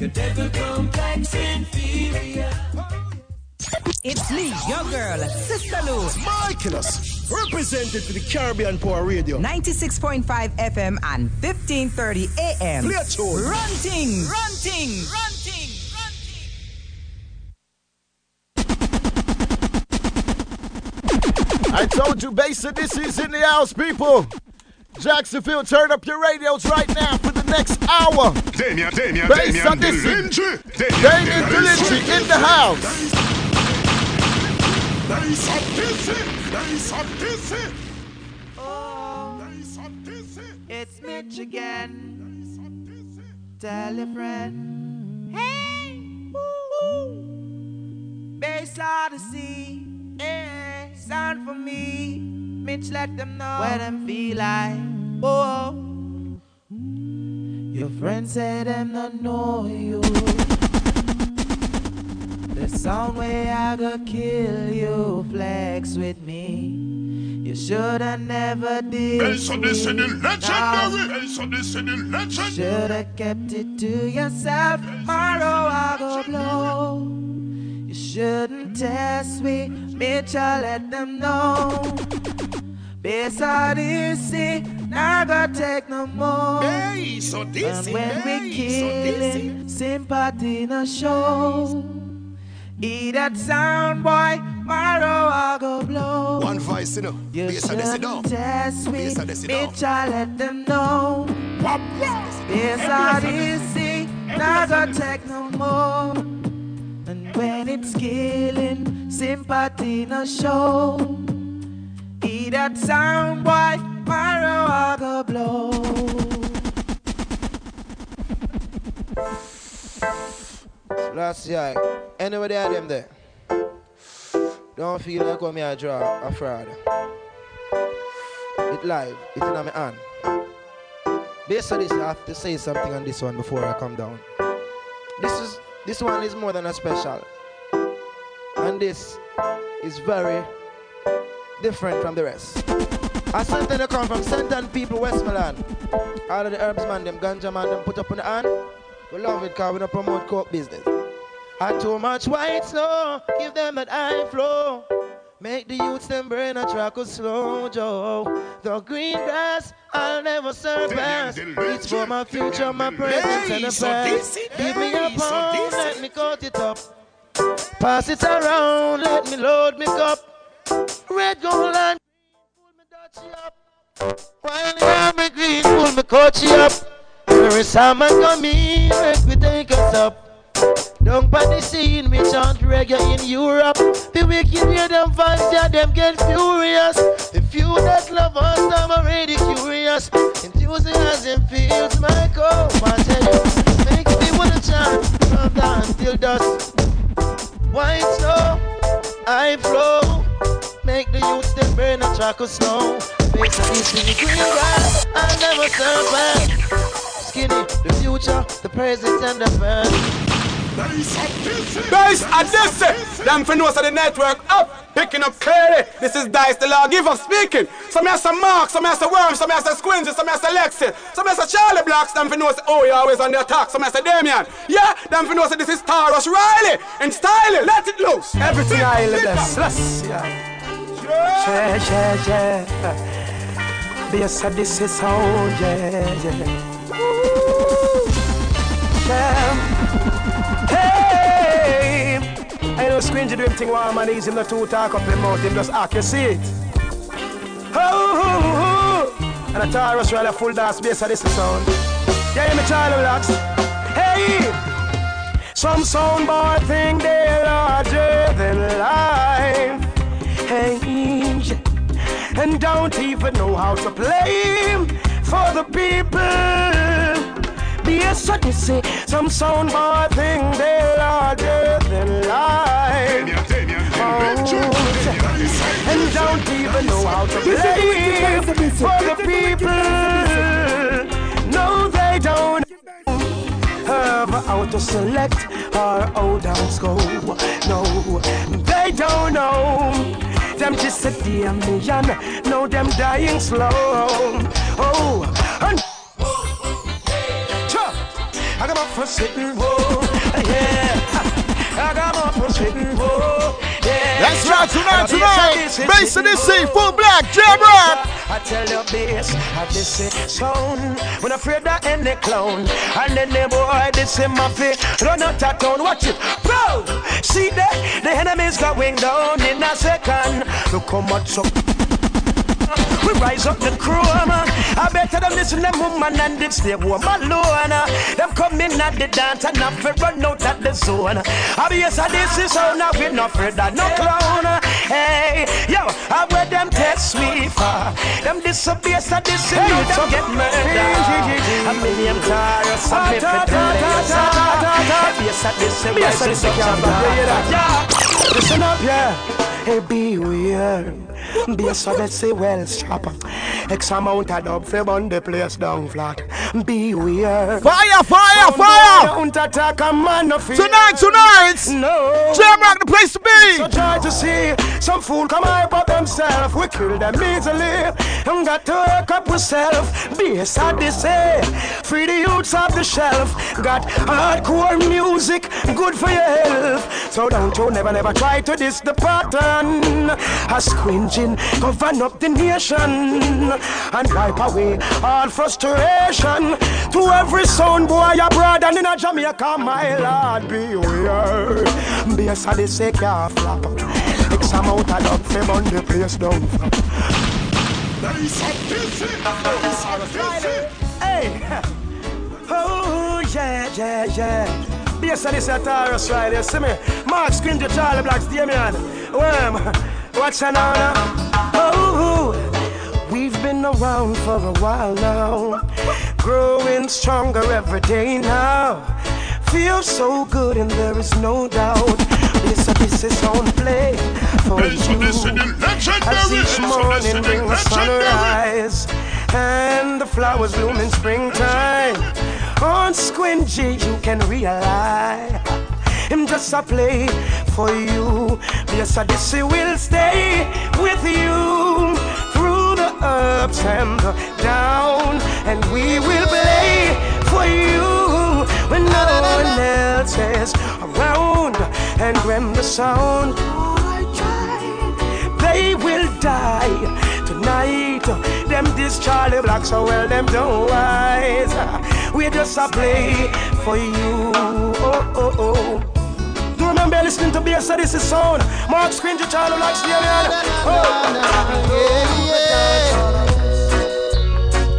Your devil complex inferior. It's me, your girl, Sister Lou. Michaelos, represented for the Caribbean Power Radio. 96.5 FM and 1530 AM. Play a tune. Runting, runting, runting. I told you, Basin, this is in the house, people. Jacksonville, turn up your radios right now for the next hour. Damien, Damien, Basin, Damien this is Delingy. Damien Delingy in the house. It's Mitch again. Tell a friend. Hey, woo, Bass Odyssey. Yeah, sound for me. Mitch, let them know where them feel like. Oh, your friends say them not know you. The sound way I go kill you, flex with me. You shoulda never did. Bass Odyssey, the it. legendary. Bass Odyssey, the legend. Shoulda kept it to yourself. Tomorrow I go blow. You shouldn't test me, bitch. I let them know. Bass Odyssey, not gonna take no more. Bass Odyssey, And when we Bass killing, sympathy no show. Eat that sound boy, tomorrow I go blow. One voice, you know. You Bass shouldn't test me, Bass Odyssey down. bitch. I let them know. Bass Odyssey, not gonna take no more. And when it's killing, sympathy no show. Eat that sound boy, I go blow. Last year, anybody had them there? Don't feel like I'm here draw a fraud. It live, it's in my hand. Based on this, I have to say something on this one before I come down. This is this one is more than a special. And this is very different from the rest. I sent them come from Senton people, Westmoreland. All of the herbs man, them ganja man, them put up on the hand. We love it because we don't promote coke business. And too much white snow, give them that high flow. Make the youths them brain a track of slow Joe. The green grass I'll never surpass. It's for my future, my present and the past. Give me a pound, let me cut it up. Pass it around, let me load me cup. Red, gold, and green, pull me dutchie up. While the army green, pull me coachy up. Every summer come in, let me take us up. Down by the scene, we chant reggae in Europe. The wicked hear them vibes, yeah, them get furious. The few that love us, I'm already curious. Enthusiasm feels my call. I tell you, make me wanna chant from dawn till dusk. White snow, I flow. Make the youths them burn a track of snow. Face of this in the green grass, I never turn back. Skinny, the future, the present, and the past. Guys, I just say, them for know the network up, picking up clearly. This is Dice the Law Give up speaking. Some has some Mark, some has some Worm, some has some Squinzy, some has some Lexi, some has some Charly Blacks, them for know oh, you always on the attack, some has some Damien. Yeah, them for know this is Tarrus Riley and Styling, let it loose. Everything I live this. Yeah, yeah, yeah, yeah. Be a this is sound, yeah, yeah. Ooh, yeah. Hey, I know Squingy do him thing warm and easy, not too talk up him mouth, him just act, you see it. Oh, oh, oh. And a Tarrus Riley full dance bass of this sound. Yeah, me child relax. Hey, some soundboy think they're larger than life. Hey, and don't even know how to play for the people be a sudden say some sound boy think they're larger than life. Oh, and don't even know how to play for the people. No, they don't have how to select or how dance go. No, they don't know. Them just a million, no them dying slow. Oh, and I got my foot sitting, whoa, yeah. I got my foot sitting, whoa, yeah. That's right, tonight, tonight. Bass in this scene, full black, jam rock. I tell you bass, I this is sound. When I afraid of any clown, and then the boy this in my feet, run out of town, watch it, bro. See that the enemy's going down in a second. Look how much up. We rise up the crew. I better them listen them woman and it stay woman alone. Them come in at the dance and not fi run out at the zone. I be yes, this is how now we not afraid of no clown. Hey, yo, I wear them test me for. Them disappear, so this is how them get murdered. A million tires, a me fit the Yes, I this is I this is yeah. Listen up, yeah. Hey, beware. Be a so let's say well strap. X amount of dub for burn the place down flat. Beware. Fire, fire, fire! Don't attack a man of Tonight, tonight! No. Jam rock the place to be! So try to see some fool come hype up themselves. We kill them easily. And got to work up yourself. Be a sad they eh? say. Free the youths off the shelf. Got hardcore music, good for your health. So don't you never, never try to diss the pattern. A squinching, govern up the nation. And wipe away all frustration. To every son boy abroad and in a Jamaica, my lord, beware. Be a sad they say, can't flap. X amount of dog, fame on the place down. Hey, oh yeah, yeah, yeah. Be a sad this a Taurus right there. See me, Mark Squingy, Charly Blacks, Damien. Worm, what's an honor? Oh, we've been around for a while now, growing stronger every day now. Feels so good and there is no doubt. This, this is on play for you. As each morning brings the sunrise and the flowers bloom in springtime. On Squingy you can realize him just a play for you. Yes, I this will stay with you through the ups and the down, and we will play for you when no one else is around. And when the sound they will die tonight. Them this Charly Black so well, them don't wise. We just a play for you. Oh, oh, oh. Do remember listening to BS, this is sound. Mark Screen to Charlie like Stadium. Oh,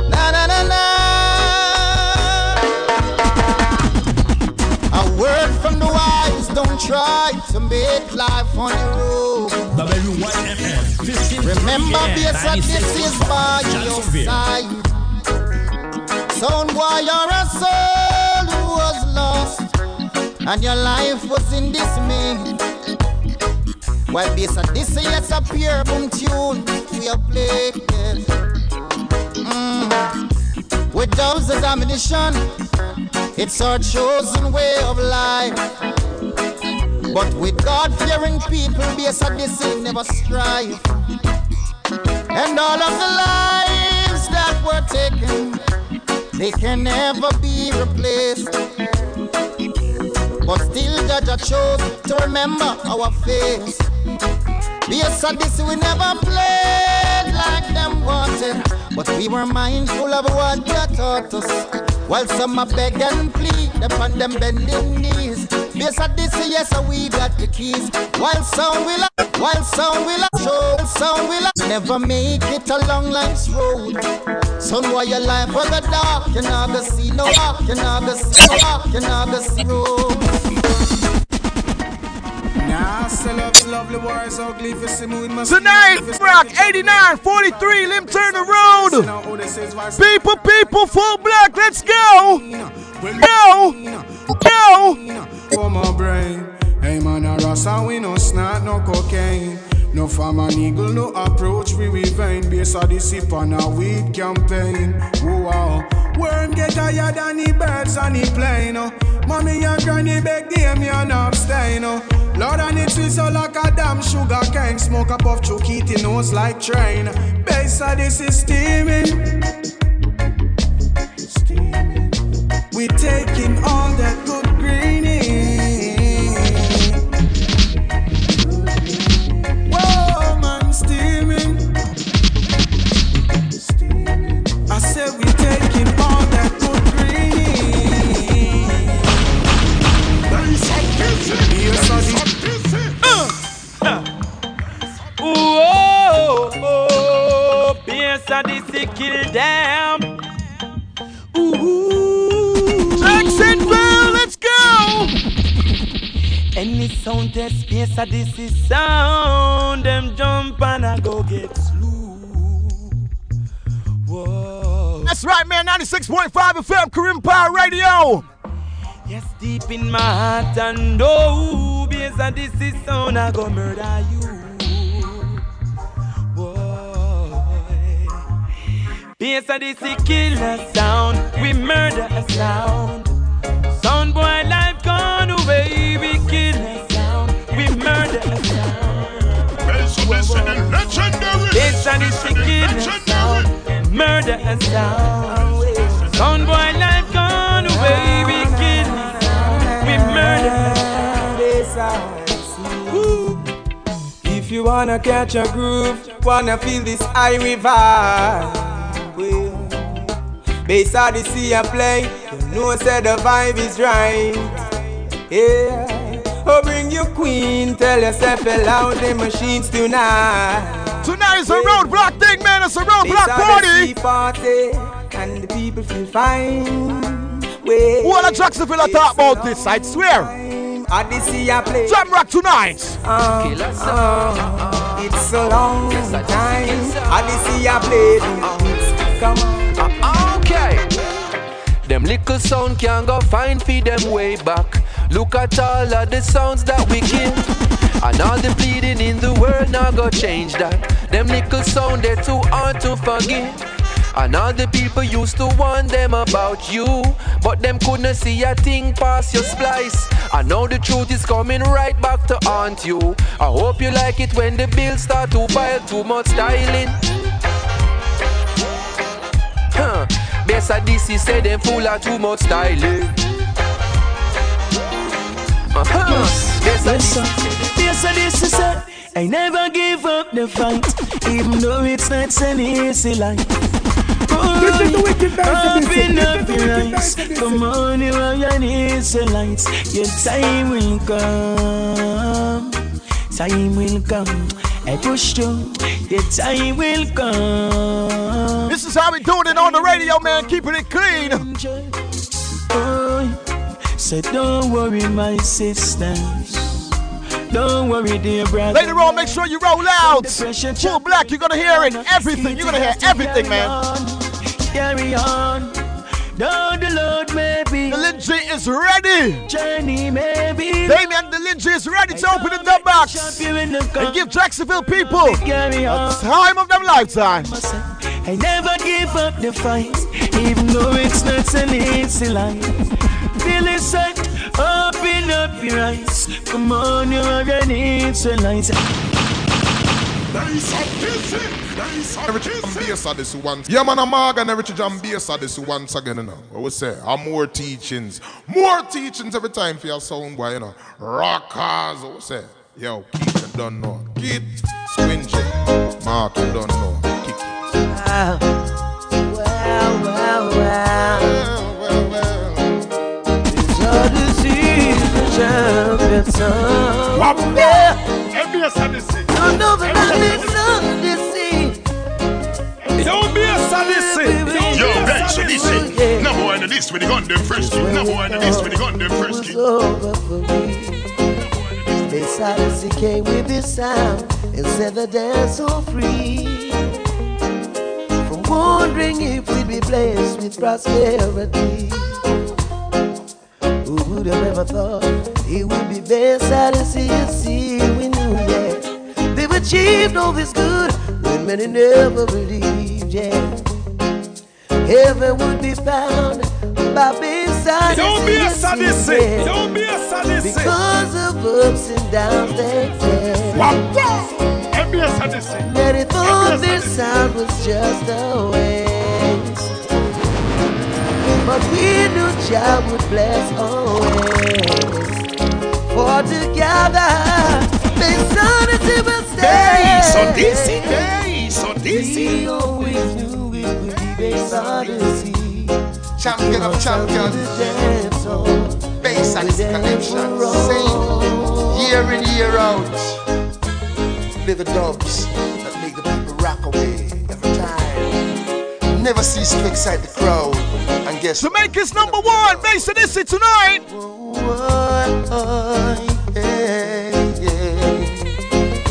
Na na na na. A word from the wise. don't try to make life on your own. Remember, this and this is by your side. Son boy, you're a soul who was lost, and your life was in dismay. Well, this and this is a pure boom tune we are playing. Mm. With as ammunition, it's our chosen way of life. But with God fearing people, base of this never strive. And all of the lives that were taken, they can never be replaced. But still, Judge chose to remember our face. Base of this we never played like them wanted, but we were mindful of what they taught us. While some are beg and plead upon them bending knees. Base of this, yes, we got the keys. While some will, while some will show, some will never make it along life's road. Son, why your life was a dark, you never see no dark, you never see no dark, you never see road. Tonight, Rock 89 43, Lem Turner road. People, people, full black, let's go. Go. Go. For my brain. Hey man, a rasta, we no snap, no cocaine. No farm and eagle, no approach, we we vain. Base of the sip on a weed campaign. Wow. Worm get higher than the birds on the plane. Oh. Mommy and granny beg them, you not abstain. Oh. Lord and it sweet so like a damn sugar cane. Smoke a puff, choke nose like train. Base of this is steaming. steaming. We taking all that good greening. This kill them. Ooh, Jacksonville, let's go. Any sound test space of this is sound. Them jump and I go get slew. Whoa. That's right, man. 96.5 FM, Korean Power Radio. Yes, deep in my heart and oh, because this is sound I go murder you. Because of this is killer sound, we murder a sound. Sound boy life gone away, we kill a sound, we murder a sound. listening legendary. This and this is killer sound, murder a sound. Sound boy life gone away, we kill a sound, we murder a sound. If you wanna catch a groove, wanna feel this high revive. Well, bass of the sea I play, you know say the vibe is right. Yeah, oh bring your queen, tell yourself allow the machines tonight. Tonight is a roadblock thing, man. It's a roadblock party. party, and the people feel fine. Well, What a Jacksonville I thought about this, I swear. I the sea I play. Jam rock tonight. Uh, uh, it's a long time. I the sea I play. this. Come on. Them little sound can go find feed them way back. Look at all of the sounds that we kill. And all the bleeding in the world now go change that. Them little sound they too hard to forgive. And all the people used to warn them about you. But them couldn't see a thing past your splice. And now the truth is coming right back to haunt you. I hope you like it when the bills start to pile too much styling. Huh. Best of this is say them full of too much styling. Uh-huh. Best of this. Yes, I this is it. I never give up the fight, even though it's not an easy life. This is the wicked verse of this. Open up is the your wicked eyes. verse this. Come on, you are your Israelites. Your time will come. Time will come. I push through. Your time will come. This is how we doing it on the radio, man. Keeping it clean. Oh, said, Don't worry, my sisters. Don't worry, dear brother. Later on, make sure you roll out. Full black, you're gonna hear it. Everything. You're gonna hear everything, man. Carry on. Down the load, maybe. Lindsay is ready. Journey, maybe. Damien, the Lindsay is ready to open the dub box and give Jacksonville people a time of their lifetime. I never give up the fight, even though it's not an easy life. Feel it set, open up your eyes. Come on, you're gonna need some light. Every jam bass of this once. Yeah, man, I'm Morgan. Every jam bass of this once again, you know. What we say? I'm more teachings. More teachings every time for your sound boy, you know. Rockers, what we say? Yo, keep it done now. Keep squinching. Mark, you done now. Kick it. Wow, well, well, well. Well, well, It's see the champion song. Wap. Yeah. MBS had this thing. Don't know that I need some to see. Don't be a sadist. Yo, Ben, so this is number one in this with the gun them first king. Number one in this with the gun them first was king. over for me. Miss came with this sound and set the dance so free. From wondering if we'd be blessed with prosperity. Who would have ever thought it would be Bass Odyssey to see yeah. They've achieved all this good when many never believed, yeah. Heaven would be found by being sadist. Don't be a sadist. yeah. Don't be a sadist. Because of ups and downs they face. MBS had this thing. Many thought this sound was just a waste. But we knew Jah would bless always. For together, they started to will Hey, so stay. this is, hey, so this We always knew it would be based on the. Champion of champions. Bass and its connection. Same. Year in, year out. Live the dubs that make the people rock away every time. Never cease to excite the crowd. And guess Jamaica's number one. Bass Odyssey tonight. yeah, yeah.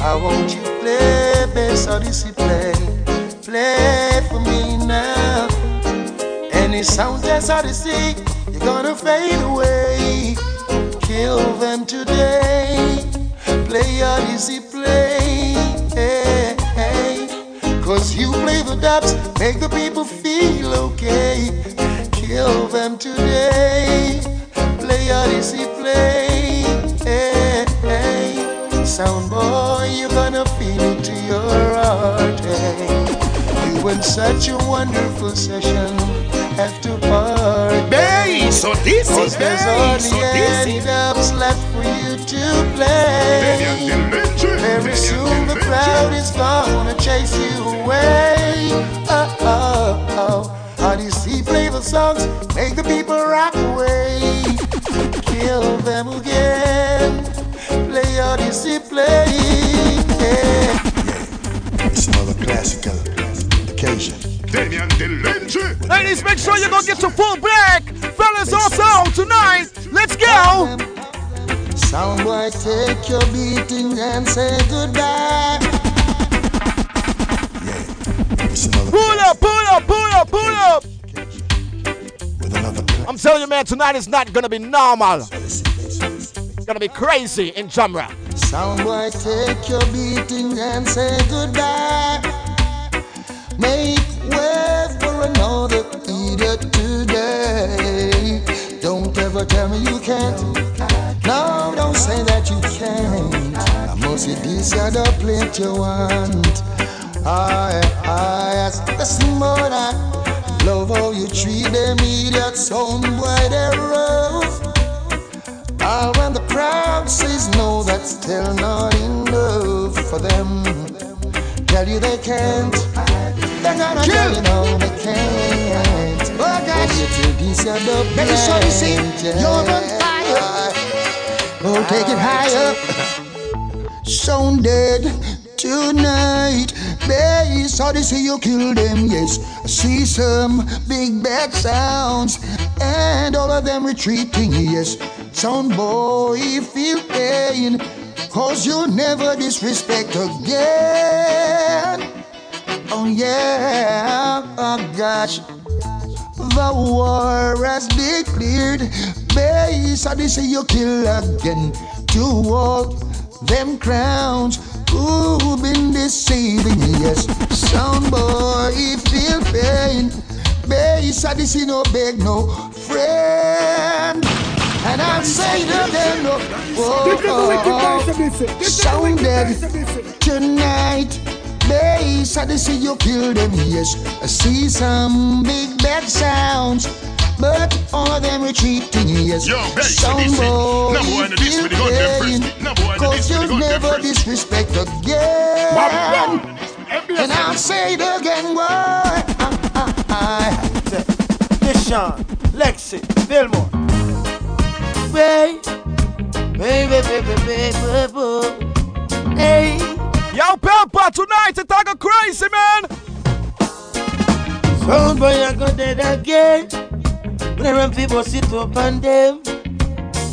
I want you play Odyssey play, play for me now. Any sound that's Odyssey, you're gonna fade away. Kill them today. Play Odyssey play, hey, hey. Cause you play the dubs, make the people feel okay. Kill them today. Play Odyssey play. Sound boy, you're gonna feel it to your heart, hey. You in such a wonderful session have to part. Hey, so this Cause is, there's only so any dubs left for you to play. Very soon the crowd is gonna chase you away. Uh, uh, oh, oh, oh. Odyssey play the songs, make the people rock away. Kill them again. Play Odyssey, play. Yeah. It's another classical occasion. Damian Delingy. Ladies, make sure you go get your full black. Fellas also tonight. Let's go. Soundboy, take your beating and say goodbye. It's Pull up, pull up, pull up, pull up. with I'm telling you, man, tonight is not gonna be normal. It's gonna be crazy in Jamra. Soundboy, take your beating and say goodbye. Make way for another idiot today. Don't ever tell me you can't. No, don't say that you can't. I must say this is the plate you want. I, I, listen, more I love how you treat them idiots. Soundboy, they're rough. All when the crowd says no, that's still not enough for them. Tell you they can't. They're gonna tell you no, they can't. Oh gosh, this you're the Make it sure you see you're on fire. Oh, take it higher. Sound dead tonight. Bass, Odyssey, you kill them, yes. I see some big bad sounds. and all of them retreating. Yes, sound boy, feel pain, cause you'll never disrespect again. Oh yeah, oh gosh. The war has been cleared. Base, I say you kill again. To all them crowns who've been deceiving. Yes, sound boy, feel pain. Base, I say no beg no friend. And I'm saying again, no, oh, oh, oh, sounded tonight. Bass, I see you kill them, yes. I see some big bad sounds, but all of them retreating, yes. Yo, bass, Sound boy, Number one in this with the gun them first. Number one in Cause this with the you'll never first. disrespect again. And I'll say it again, boy. Deshaun, Lexi, Fillmore. Baby, baby, baby, baby, baby. Hey. Yo, Pepper, tonight it's like a crazy, man. Sound boy, I go dead again. When people sit up on them.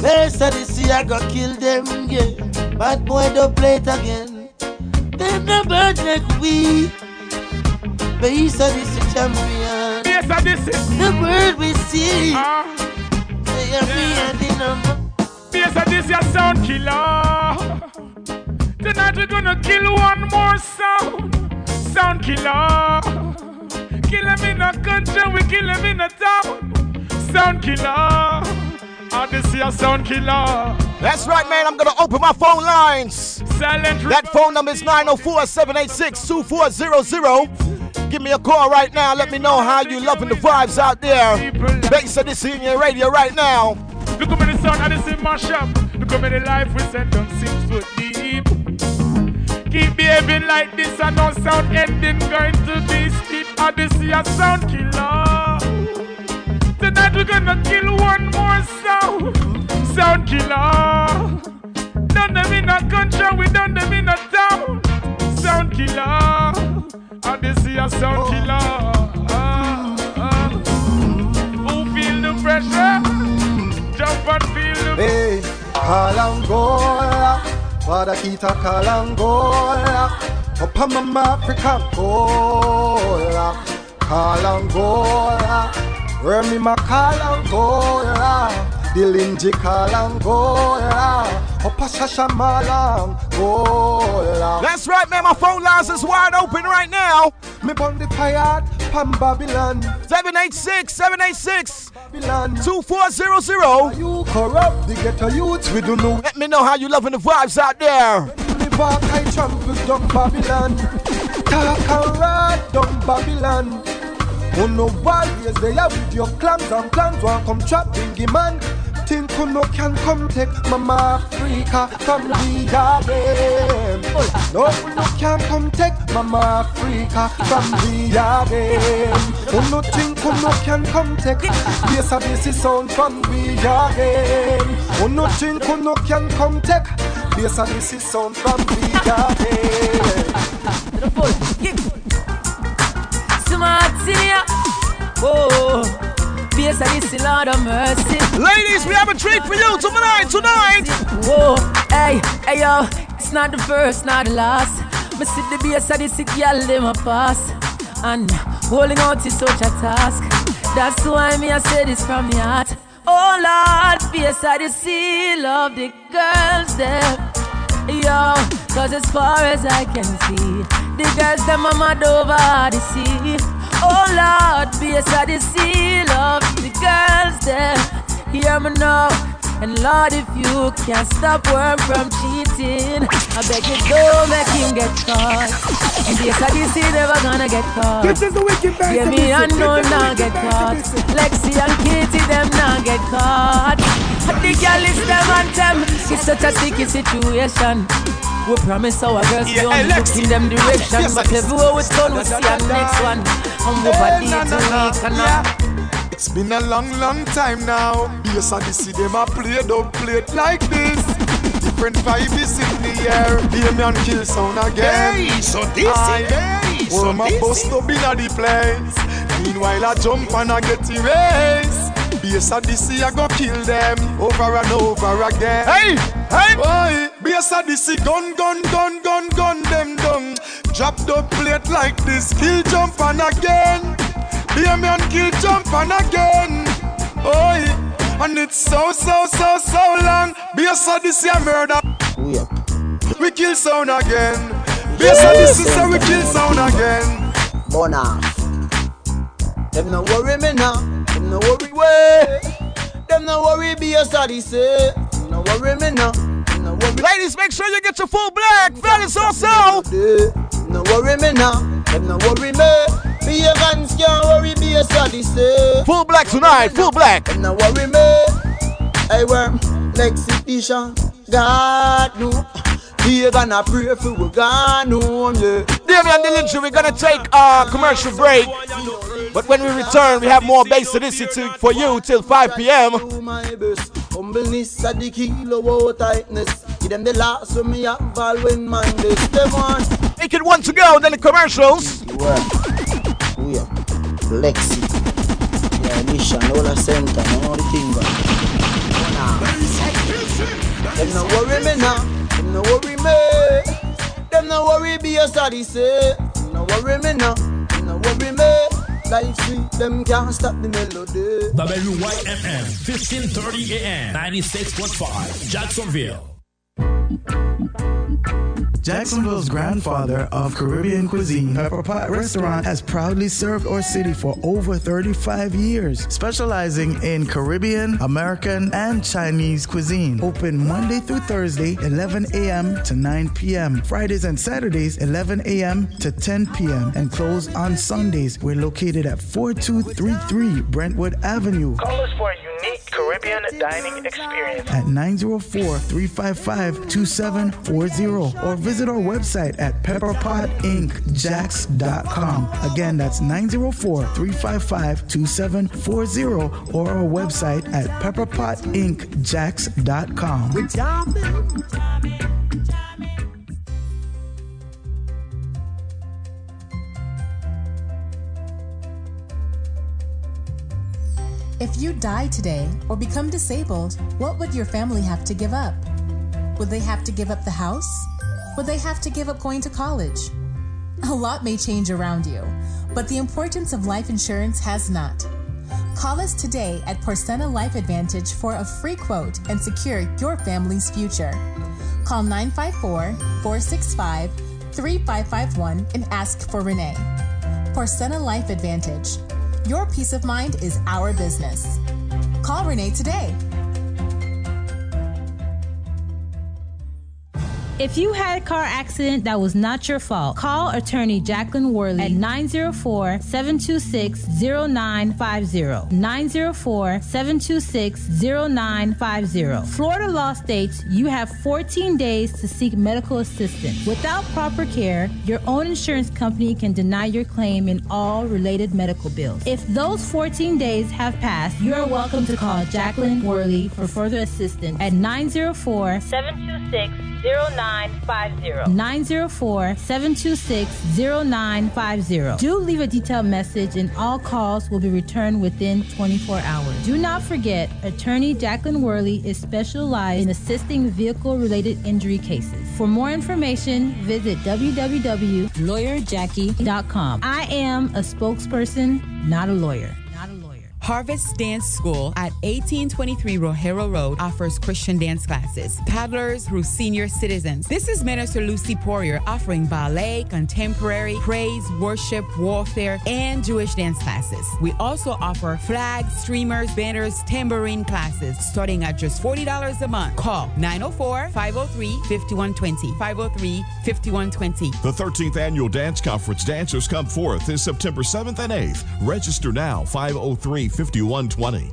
Best of the sea, I go kill them, yeah. Bad boy, don't play it again. Them the birds like we. Base of the sea champion. Yes, this is. The world we see. Ah. They me and number. Yes, I this your sound killer. Tonight we're gonna kill one more sound. Sound killer. Kill him in a country, we kill him in a town. Sound killer. I this your sound killer. That's right, man. I'm gonna open my phone lines. Silent That phone number is 904 786 2400. Give me a call right now. Let me know how you loving the vibes out there. Bass of this in your radio right now. Look how many sound and this in my shop. Look how many life we send on six foot deep. Keep behaving like this and no sound ending going to be steep. I this your sound killer. Tonight we're gonna kill one more sound. Sound killer. Done them in a country, we done them in a town. Sound killer. I this your sound killer. Ah, ah. Who feel the pressure? Jump and feel the Hey, Kalangola, Wadakita Kalangola, Opamama Africa Gola, Kalangola, Remy Makalangola, Delingy Kalangola, Opasasha Malangola. That's right, man. My phone lines is wide open right now. Me on the tired Pam Babylon. 786 786 Babylon. 2400. You corrupt the ghetto youths, we don't know. Let me know how you loving the vibes out there. Walk, I trample down Babylon. Talk and ride down Babylon. Oh no warriors, they are with your clans and plans. One come trap bingy man. Think who no can come take Mama Africa from the garden. No who no can come take Mama Africa from the garden. Who no think who no can come take Bass a bass sound from the garden. Who no think who no can come take Bass a bass sound from the garden. Smart senior. Oh, face of this Lord of mercy. Ladies, we have a treat for you tonight, tonight. Whoa, hey, hey yo, it's not the first, not the last. Me see the base of this girl, them a pass. And holding out is such a task. That's why me I say this from the heart. Oh Lord, face of the seal of the girls there. Yo, cause as far as I can see, the girls them mad over the sea. Oh Lord, be a the seal of the girls there. Hear me now. And Lord, if you can't stop worm from cheating, I beg you don't make him get caught. And this a the seal never gonna get caught. This is the wicked band. Hear me and no not get caught. Lexi and Katie them not get caught. The girl is them and them. It's such a sticky situation. We promise our girls Yeah, we hey, only look in them direction. Yes, but yes. everywhere we turn, we see a next one. And we body to week and now. It's been a long, long time now. Yes, I see them a play, don't play it like this. Different vibe is in the air. Hear me and kill sound again. Hey, so this is- hey, so Well, my this bust is- up in the place. Meanwhile, I jump and I get erased. Base of this I go kill them over and over again. Hey, hey, boy. Base of this gun, gun, gun, gun, gun them down. Drop the plate like this, kill jump and again. Be a man kill jump and again. Oi, and it's so so so so long. Base of this a murder. We kill sound again. Base of this is how we kill sound again. Bona. Them no worry me now. No worry way. Them no worry be a study say. No worry me now. Them no worry. Ladies, make sure you get your full black. Fellas also. No worry me now. Them no worry me. Be a can't worry be a study say. Full black tonight. Full black. Them no worry me. Hey, worm. Lexington. God no. We gonna pray for we gone home, yeah. Dillinger, we're gonna take a commercial break. But when we return, we have more bass to listen to for you till 5 p.m. Humbleness at the kilo tightness. Give them the last of me have all when man this them on. Make it one to go, then the commercials. We are Lexi. Yeah, mission, all the center, all the thing. Them no worry me now. Them no worry me. Them no worry be a study say. No worry me now. No worry me. Life sweet, them can't stop the melody. WYMM 1530 AM 96.5 Jacksonville. Jacksonville's grandfather of Caribbean cuisine, Pepper Pot Restaurant, has proudly served our city for over 35 years, specializing in Caribbean, American, and Chinese cuisine. Open Monday through Thursday, 11 a.m. to 9 p.m., Fridays and Saturdays, 11 a.m. to 10 p.m., and closed on Sundays. We're located at 4233 Brentwood Avenue. Call us for unique Caribbean dining experience. At 904 355 2740 or visit our website at pepperpotincjax.com. Again, that's 904 355 2740 or our website at pepperpotincjax.com. If you die today or become disabled, what would your family have to give up? Would they have to give up the house? Would they have to give up going to college? A lot may change around you, but the importance of life insurance has not. Call us today at Porcena Life Advantage for a free quote and secure your family's future. Call 954 465 3551 and ask for Renee. Porcena Life Advantage. Your peace of mind is our business. Call Renee today. If you had a car accident that was not your fault, call attorney Jacqueline Worley at 904 726 0950. 904 726 0950. Florida law states you have 14 days to seek medical assistance. Without proper care, your own insurance company can deny your claim in all related medical bills. If those 14 days have passed, you are welcome to call Jacqueline Worley for further assistance at 904 726 0950. 904 726 0950. Do leave a detailed message, and all calls will be returned within 24 hours. Do not forget, attorney Jacqueline Worley is specialized in assisting vehicle related injury cases. For more information, visit www.lawyerjackie.com. I am a spokesperson, not a lawyer. Harvest Dance School at 1823 Rogero Road offers Christian dance classes, paddlers through senior citizens. This is Minister Lucy Poirier offering ballet, contemporary, praise, worship, warfare, and Jewish dance classes. We also offer flags, streamers, banners, tambourine classes starting at just $40 a month. Call 904 503 5120. 503 5120. The 13th Annual Dance Conference Dancers Come Forth is September 7th and 8th. Register now 503 5120.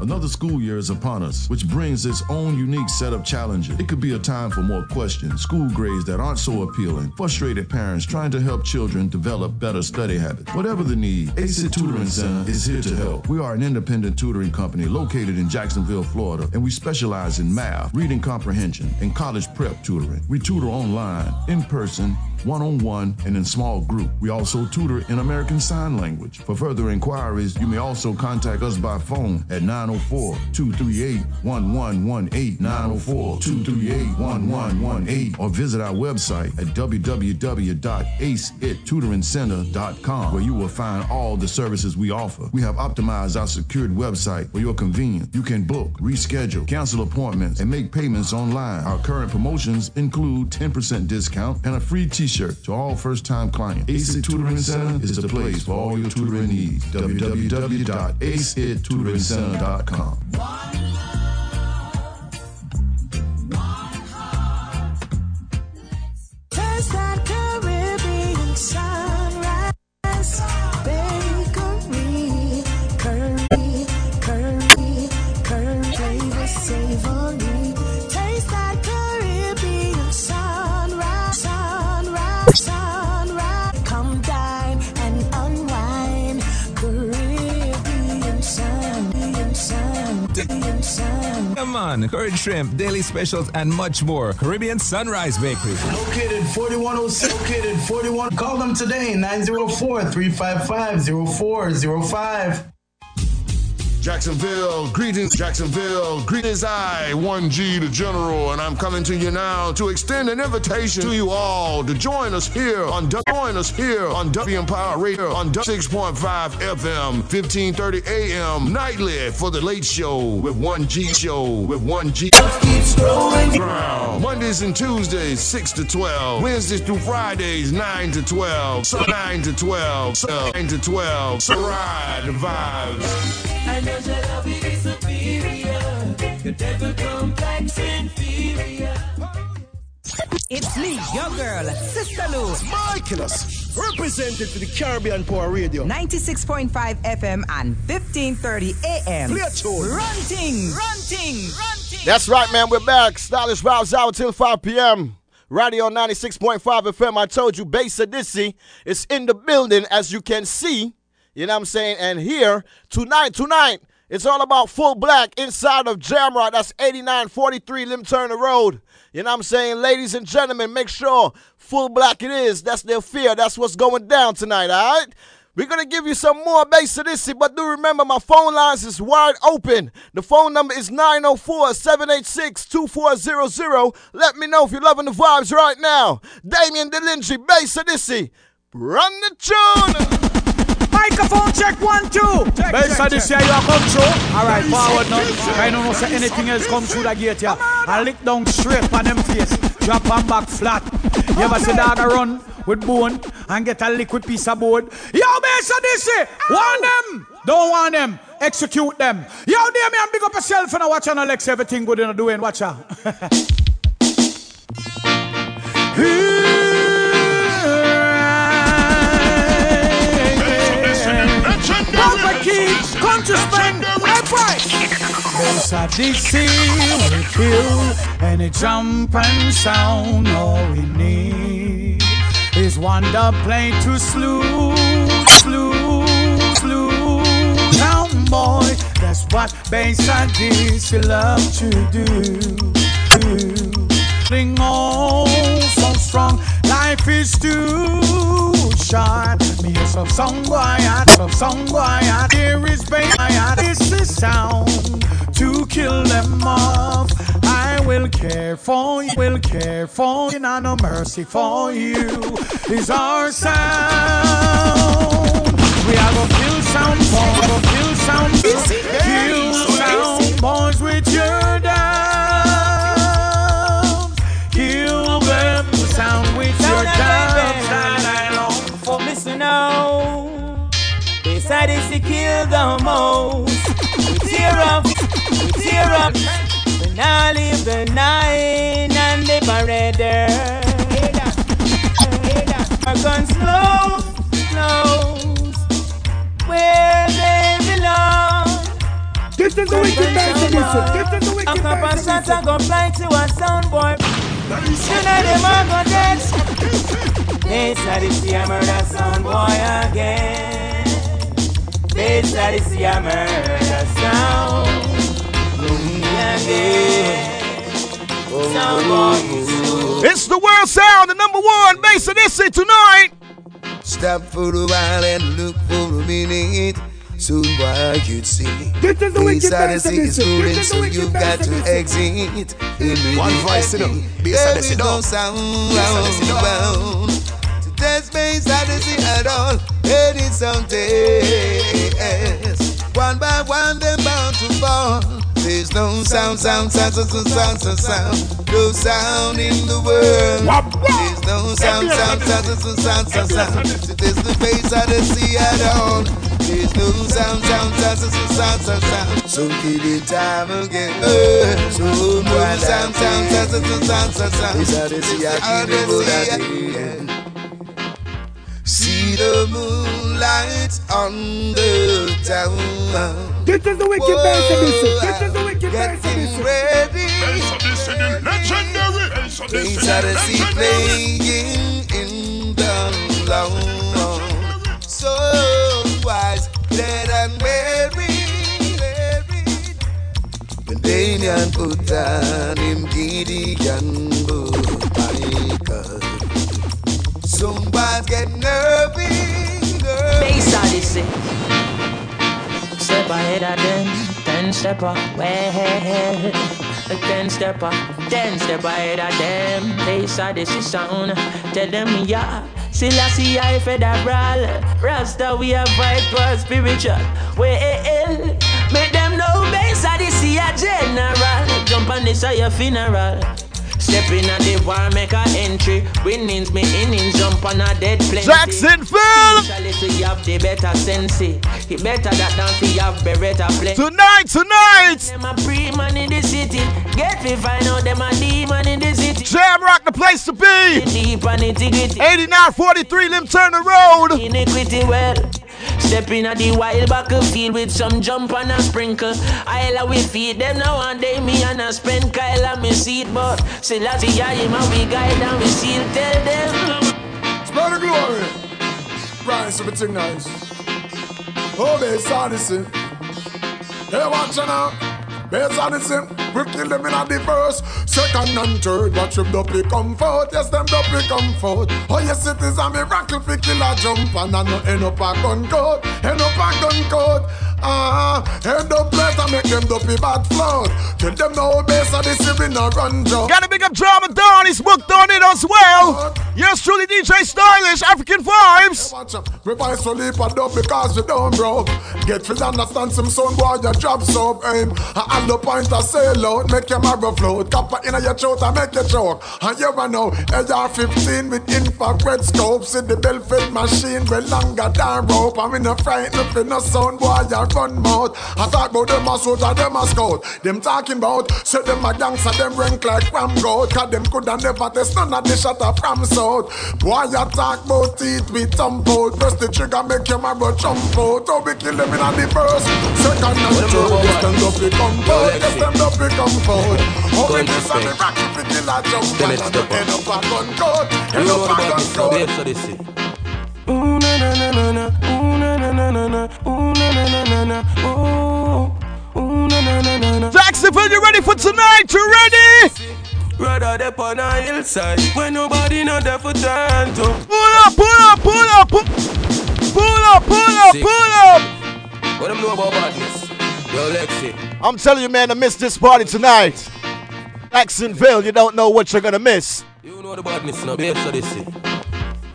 Another school year is upon us, which brings its own unique set of challenges. It could be a time for more questions, school grades that aren't so appealing, frustrated parents trying to help children develop better study habits. Whatever the need, Ace It Tutoring Center is here to help. We are an independent tutoring company located in Jacksonville, Florida, and we specialize in math, reading comprehension, and college prep tutoring. We tutor online, in person, one on one, and in small group. We also tutor in American Sign Language. For further inquiries, you may also contact us by phone at 904 238 1118, 904 238 1118, or visit our website at www.aceittutoringcenter.com, where you will find all the services we offer. We have optimized our secured website for your convenience. You can book, reschedule, cancel appointments, and make payments online. Our current promotions include 10% discount and a free t-shirt to all first-time clients. Ace Tutoring Center is the place for all your tutoring needs. www.aceittutoringcenter.com. curd shrimp, daily specials, and much more. Caribbean Sunrise Bakery. Located 4106, located 41. Call them today, 904 355 0405. Jacksonville, greetings, Jacksonville. Greetings, I, 1G the General, and I'm coming to you now to extend an invitation to you all to join us here on join us here on W Empower Radio on 6.5 FM, 1530 AM nightly for the late show with 1G show with 1G. Keeps growing ground. Mondays and Tuesdays 6 to 12. Wednesdays through Fridays 9 to 12. So 9 to 12. So 9 to 12. So ride the vibes. I know your love is superior. Your devil complex inferior. It's me, your girl, Sister Lou. Michaelos, represented for the Caribbean Power Radio. 96.5 FM and 1530 AM. Play a tune. Runting, runting, runting. That's right, man. We're back. Stylish Vibes out till 5 p.m. Radio 96.5 FM. I told you, Bass Odyssey is in the building, as you can see. You know what I'm saying? And here, tonight, tonight, it's all about full black inside of Jamrock. That's 8943 Lem Turner Road. You know what I'm saying? Ladies and gentlemen, make sure full black it is. That's their fear. That's what's going down tonight, all right? We're going to give you some more bass to this, but do remember my phone lines is wide open. The phone number is 904-786-2400. Let me know if you're loving the vibes right now. Damien Delingy, bass to this. Run the tune. Microphone check one, two. Best of this year you come through. All right, forward now. I don't know say anything else come through the gate here. I lick down straight on them face. Drop on back flat. You ever see dog a run with bone and get a liquid piece of board? Yo, best of this year. Want them. Don't want them. Execute them. Yo, Damien, big up yourself and watch on Alex. Everything good in the doing. Watch out. [LAUGHS] Papa Keys, country spend, my price. Will kill any jump and sound. All we need is one dub plane to slew, slew, slew. Down boy, that's what bass at DC love to do. Cling on so strong, life is too short. Me a some song boy, some song boy. Here is bass, this is sound to kill them off. I will care for you, will care for you, and no mercy for you is our sound. We are gonna kill sound, boys, gonna kill sound, kill sound, boys with your down, with your down. For listen now, they said it's to kill the most. We tear up, we tear up. We now leave the nine and the beretta. Our guns slow, close, where they belong. This is the wicked bass edition. This is the A wicked couple shots. I go fly to a soundboard. You know them a go dead. They said it's the murder sound boy again. They said it's the murder sound. It's the world sound, the number one bass of tonight. Stop for a while and look for a minute. Soon boy you'd see. This is the of is this. is the so you've got to exit. One voice, you know. Bass There is no sound Bass of this, you know. round. To test bass I don't see at all. It is something. One by one, they're bound to fall. There's no sound, sound, sound, sound, sound, sound, sound. No sound in the world. There's no sound, sound, sound, sound, sound, sound, sound. Test the face I don't see at all. There's no sound, sound, sound, sound, sound, sound, sound. So kill it time again. Uh, so no sound, sound, sound, sound, sound, sound, sound. This how they see I keep the road at the end. See the moonlight on the town. This is the wicked best of this. This is the wicked best of this. Ready. Legendary. Things that I see playing in the lawn. So wise, dead and buried. When Damien put on him Gideon book, my God. Somebody's get nervy. Bass Odyssey. Step ahead of them, ten step away. Ten step up, ten step ahead of them. Bass Odyssey sound. Tell them yeah. Selassie I federal. Rasta we have vibe for spiritual. Well, make them know Bass Odyssey a general. Jump on this at your funeral. Step in uh, at the war, make a entry. Winnings, me innings, jump on a dead plenty. Jacksonville! Usually so you have the better sense. Eh? It better that than fi have beretta plenty. Tonight, tonight! Them a pre-man in the city. Get me find out them a demon in the city. Jam Rock, the place to be! Deep and integrity. 8943 Lem Turner Road! Iniquity well. Step in at the wild battlefield with some jump and a sprinkle. I'll we feed them now and they me and a spend Kyle and me seat, but still as the him and we guide and we still tell them. Spread the glory. Rise, everything nice. Oh, bass Odyssey. Hey, watch out now. Bass Odyssey. We kill them in the first, second and third. Watch them double comfort. Yes, them double comfort. Oh, yes, it is a miracle for kill a jump. And I know end up a gun coat. End up a gun coat. Ah, end up later make them dopey bad float. Tell them no bass Odyssey we no run joke. Gotta big up Drama Dawn, he's booked on it as well. Yes, truly DJ Stylish, Afrikan Vybz. Watch out. We buy so leap and up because we don't broke. Get to understand some son boy your job so aim. And the point I say loud, make your marrow float. Copper in your throat I make you choke. And you know, AR-15 with infrared scopes in the bell-fed machine way longer than rope. We no frightened for no sound boy your gun mouth. I talk about them as soldier, them as scout. Them talking about, say them a gangster, them rank like ram goat. Cause them coulda never test none of the shot of from south. Boy, you talk about teeth with thump out. Press the trigger, make your marrow jump out. How we kill them in the first, second and third. Yes, them don't become out. Yes, them don't become out. How we miss on the rock if we kill a jump. Then And it's I don't the end up a gun coat. You End know up what a about gun this now, coat. bass Odyssey. Ooh na na na na na, ooh na na na na na, ooh na na na na na, ooh, ooh na na na na na. Jacksonville, you ready for tonight? You ready? Rather they on a hillside when nobody not there for turn to. Pull up, pull up, pull up, pull pull up, pull up, pull up. What them know about badness? Yo, Lexi. I'm telling you, man, to miss this party tonight. Jacksonville, you don't know what you're gonna miss. You know the badness now, bass Odyssey.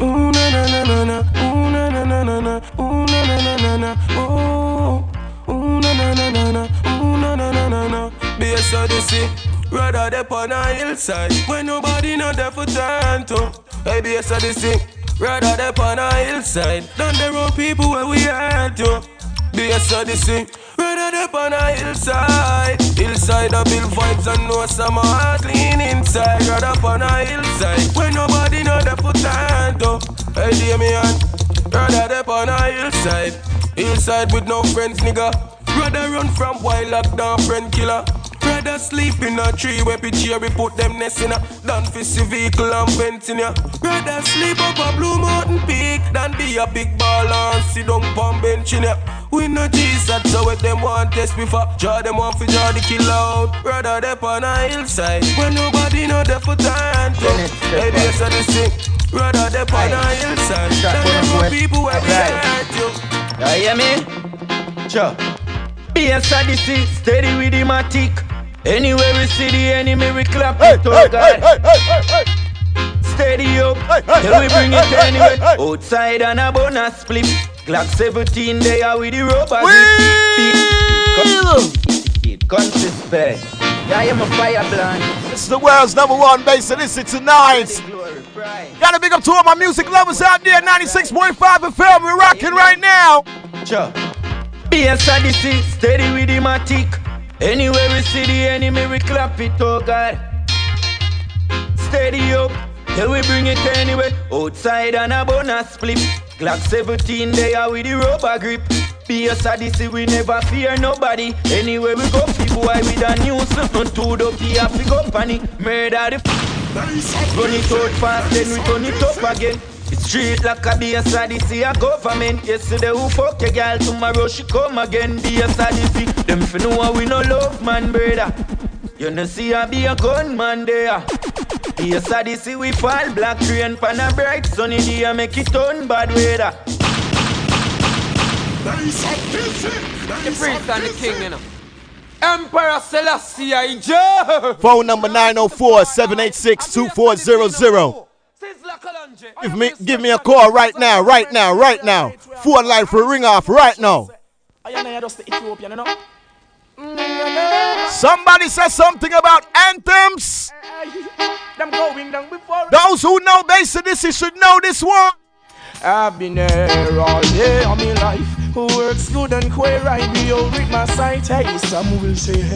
Ooh na na na na na, ooh na na na na na, ooh na na, ooh, na na na na na, ooh na na na na na. Bass Odyssey, rather they on a hillside when nobody not there for turn to. Hey, Bass Odyssey, rather they on a hillside than the wrong people where we at to. Bass Odyssey, rather they on a hillside, hillside a build vibes and know some heart clean inside. Rather on a hillside when nobody not there for turn to. Hey, Damien, rather they on a hillside, hillside with no friends, nigga. Rather run from wild lockdown friend killer. Rather sleep in a tree where picture we put them nest in a Than fi see vehicle and vent in ya Rather sleep up a blue mountain peak Than be a big ball and sit down pon bench in ya We no Jesus, so what them want test before. Draw them want for draw the kill out. Rather they on a hillside. When nobody know the foot and toe. Maybe it's a thing. Rather they on a hillside. Than people where we hurt you. You hear me? Sure. Be a sadisty, steady with the matic. Anywhere we see the enemy, we clap hey, it, oh God. Steady up, till we bring it anyway. Outside and a bonus split. Glock 17, they are with the rubber grip. Consistent. Yeah, I'm a fire blind. This is the world's number one bass, and is tonight. Gotta big up to all my music lovers out there, 96.5 FM. We're rocking right now. Sure. Be a sadisty, steady with the matic. Anywhere we see the enemy, we clap it, oh God. Steady up, till we bring it anyway. Outside and a bonus split. Glock 17, they are with the rubber grip. Be a sadisty, we never fear nobody. Anywhere we go, people why we done news. Nothing too dope, we have to go panic. Murder the f- Run it out fast, then we turn it up again. It's straight like a be a sadisty, a government. Yesterday who fuck your girl, tomorrow she come again. Be a sadisty, them fi know we no love man, brother. You know see I be a gunman there. Be a sadisty, we fall black rain pan a bright sunny day, make it turn bad weather. The priest and the king, you know. Emperor Selassie, I Joe. Phone number 904 786 2400. Give me, give me a call right now, right now, right now. Phone line for ring off right now. Somebody says something about anthems. Those who know basically should know this one. I've been there all day of my life. Who works good and queer, I be old with my sight. Hey, some will say, hey,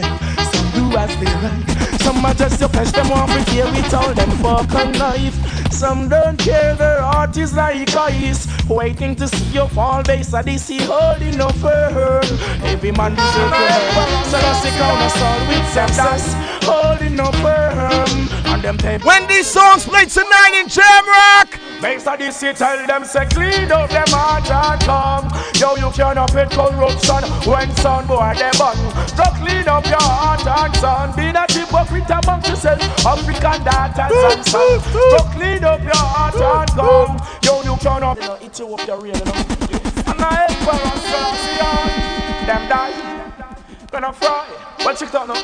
some do as they like. Some are just to fetch them off with here with all them fork and knife. Some don't care, their heart is like ice. Waiting to see you fall base at this sea holding no firm. Every man deserves to help. So let's take out a soul with success. Holding no firm. And them tape. When these songs play tonight in Jamrock. Base of this city, tell them say clean up them heart and come. Yo, you cannot fit corruption when son boy they bun. So clean up your heart and son. Be not hypocrite amongst yourself, African daughters and sons. So clean up your heart and come. Yo, you cannot you know, eat you up your real, you know. And I help for us, them die. Gonna fry. Well, check that now.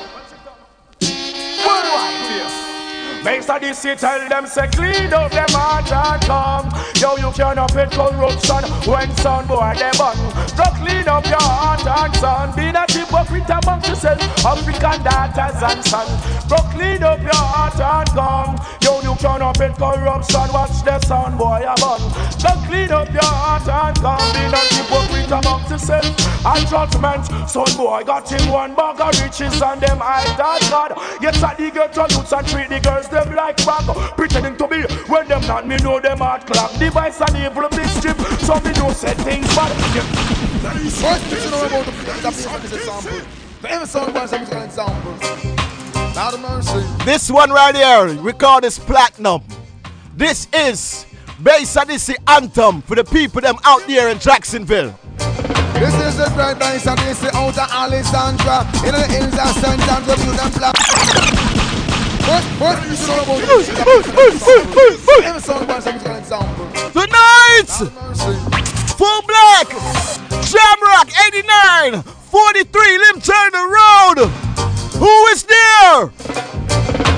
Worldwide, yes. Base of this city, tell them say clean up them heart and come. Yo, you cannot pay corruption when son boy they bun. So clean up your heart and son. Be not hypocrite amongst yourself, African daughters and sons. So clean up your heart and come. Yo, you cannot pay corruption. Watch the son boy a bun. So clean up your heart and come. Be not hypocrite amongst yourself. And judgment, son boy got him one bag of riches and them eyes that God. Yes, I dig get to youths and treat the girls them like bag Pretending to be when them not me know them hard clock. Device and evil big strip So me know say things bad. First thing you know about the that is example For every song was an example. Lord of mercy This one right here, we call this platinum. This is Bass Odyssey Anthem for the people them out there in Jacksonville. This is the great bass and this is out of Alexandria. In the hills of St. John's where you them black. First, first thing you know about the Every song was an example Tonight, Full Black, Jamrock 89, 43, Lem Turn the Road. Who is there?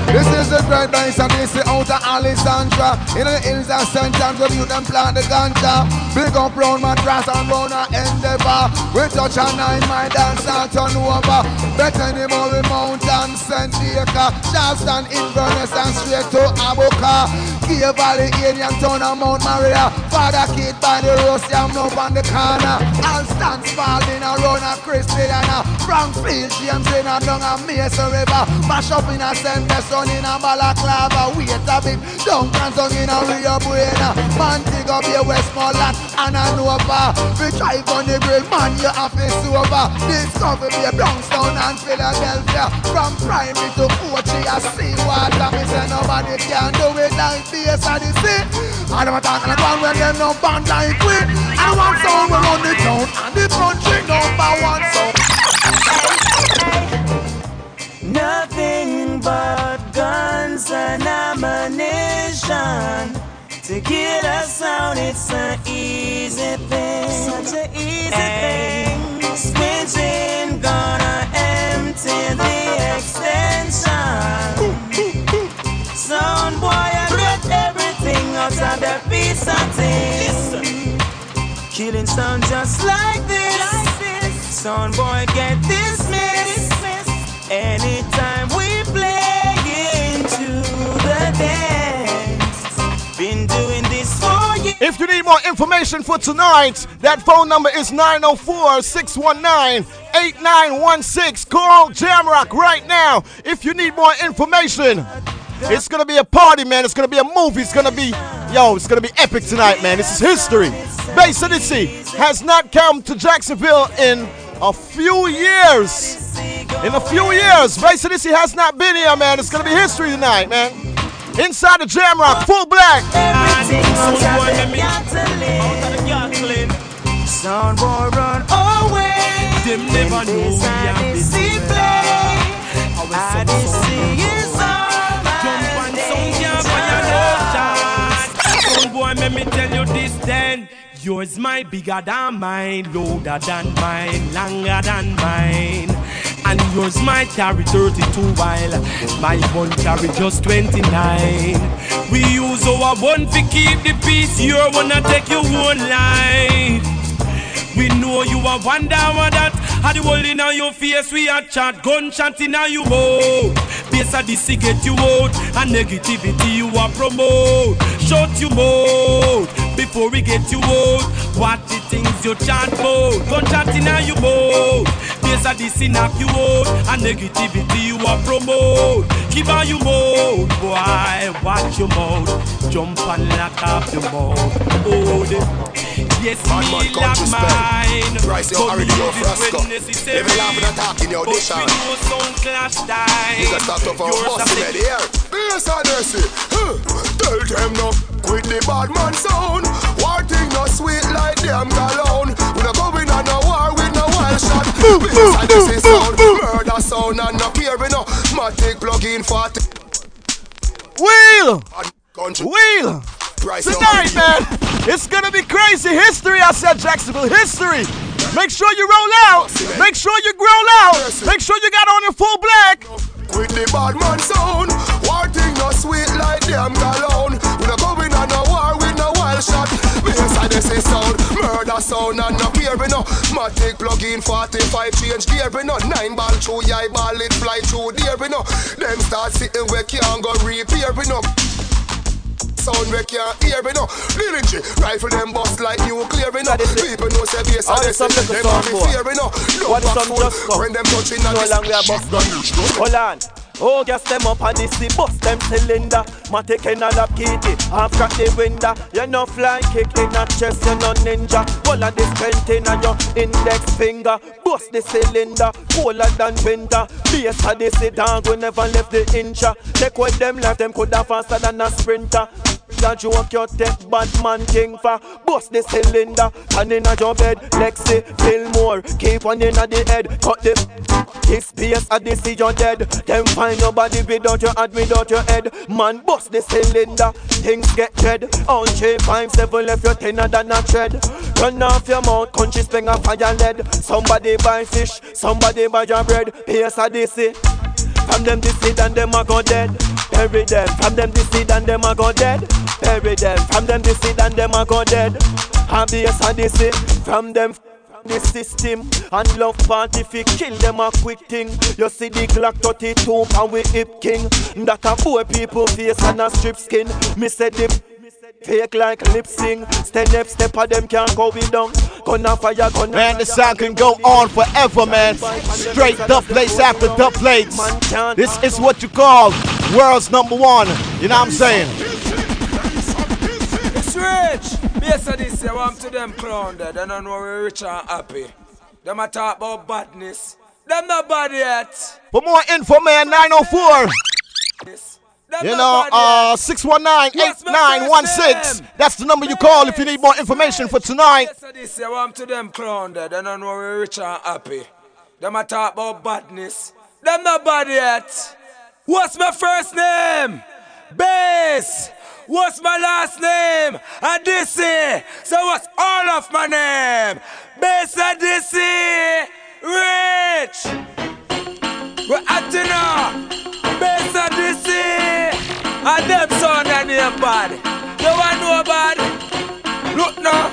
This is the great bass and this is out of Alexandria In the hills of St. John's where you them plant the ganja Big up round mattress and round a endeavor We touch a nine mile dance and turn over Better than more mountain St. Acre Charleston, Inverness and straight to Aboukir Cave Valley, Indian Town and Mount Maria Father Kid by the Rosiam up on the corner All stands falling around a Christiana Frank Field, James in a down a Mesa River. Mash up in a St. Son in a Balaclava. Wait a bit, Duncan song in a Rio Buena. Man, dig up your Westmoreland and a Nova. We drive on the grill, man, you have to sober. Discover be Brownstown and Philadelphia. From primary to Coachy, I see water. Me say nobody can do it like this and the sea. I don't want to talk like one when them no band like we. I want we run the town and the country number one song. Ammunition to kill a sound. It's an easy thing. Such an easy thing. Switching, gonna empty the extension. Sound boy, I get everything out of that piece of thing. Killing sound just like this. Sound boy, get dismissed. Anytime If you need more information for tonight, that phone number is 904 619 8916. Call Jamrock right now if you need more information. It's gonna be a party, man. It's gonna be a movie. It's gonna be, yo, it's gonna be epic tonight, man. This is history. Bay City has not come to Jacksonville in a few years. In a few years, Bay City has not been here, man. It's gonna be history tonight, man. Inside the jam rock, full black. Sound boy run away. Them never know we have this play. I just see is Jump and sound can't fire no shot. Sound boy, let me tell you this then. Yours might bigger than mine, loader than mine, longer than mine. And yours might carry 32 while my one carry just 29. We use our one to keep the peace, your wanna take your own life. We know you are wonder what that Had the world in your face We a chat gunshot in you mouth Base of this get you out And negativity you are promote Shut you mouth Before we get you out. What the things you chat about Gunshot in your mouth. Base of this knock you out And negativity you a promote. Keep on your mouth. Boy watch your mouth. Jump and lock up your mouth. Hold it Yes, Man, man, me country like spend. mine. Price, you already know Frasco. Every laughing and talking, yo, this But we know sound clash time. Nigga start up for a Yours boss a in the air. Yes, I mercy. Tell them no. Quit the bad man sound. War thing no sweet like them cologne. We no going on no war with no wild shot. Yes, I this is sound. Murder sound and no care we no. Matic plug in 40. Wheel! Wheel! Price Tonight, man, it's gonna be crazy history. I said Jacksonville history. Make sure you roll out. Make sure you growl out. Make sure you got on your full black. Quit the bad man sound. War thing no sweet like them cologne. We no going on no war with no wild shot. Bass and this is sound. Murder sound and no care we no. Matic plug in 45 change gear we no. Nine ball through eye ball it fly through there we no. Them start sitting where can't go repair we no. Sound we can't hear we no. Lil G rifle them bust like nuclear we no. People know say bass and this this some is little them have fear we no. What Love some fool when them touching on this. long we a bust gun. Hold on. Oh, gas them up and this the bust them cylinder. Matic in a lap kitty, half crack the window. You no fly kick in a chest, you no ninja. All of this bent in your index finger. Bust the cylinder, colder than winter. Base of this dog we never left the incha. Take with them left, them coulda faster than a sprinter. That joke you take Batman king for Bust the cylinder. And in a your bed Lexi, Fillmore. Keep one in a the head Cut the This space at the see you dead. Them find nobody without your head Without your head. Man bust the cylinder Things get dead On five seven left your thinner than a tread Run off your mouth Country spring a fire lead. Somebody buy fish Somebody buy your bread. Pace at the from them this seed and them a go dead. Bury them. From them this seed and them a go dead. Bury them. From them this seed and them a go dead. Habeas and this seed. From them the system and love party fi kill them a quick thing. You see the Glock 32 and we hip king. That a poor people face and a strip skin. Me said the Fake like lip sing, stand up, step of them can't go we down. gun, fire gun. Man, the sound can go on forever, man. Straight dub plates after dub plates. This is what you call world's number one. You know what I'm saying? It's rich. Yes, I this year, I'm to them clown there. They don't know we're rich and happy. Them a talk about badness. Them not bad yet. For more info, man, 904. You know, uh, 619-8916. That's the number you call if you need more information for tonight. Yes, I I'm to them clown there. They don't know we're rich and happy. Them a talk about badness. Them not bad yet. What's my first name? Bass. What's my last name? Odyssey. So what's all of my name? Bass Odyssey. Rich. We're acting now. Bass. And them son and name bad. You want know bad? Look now.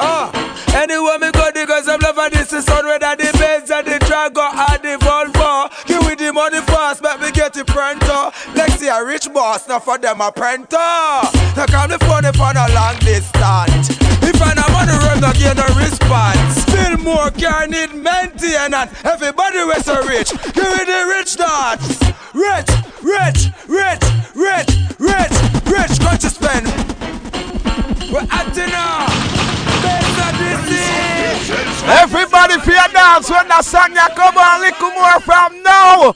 Oh. Anyway, me go because I'm loving this is on whether the Benz and the Drago and the Volvo. Give me the money fast, make me get pronto. Let's see a rich boss, not for them a printer. Now call me phone for a long distance. If I am on the road, not get no response. Still more car need maintenance. Everybody was so rich. Give me the rich dots. Rich, rich, rich, rich, rich, rich. Got to spend. We're acting now. Everybody fear dance when the song ya come on, little more from now.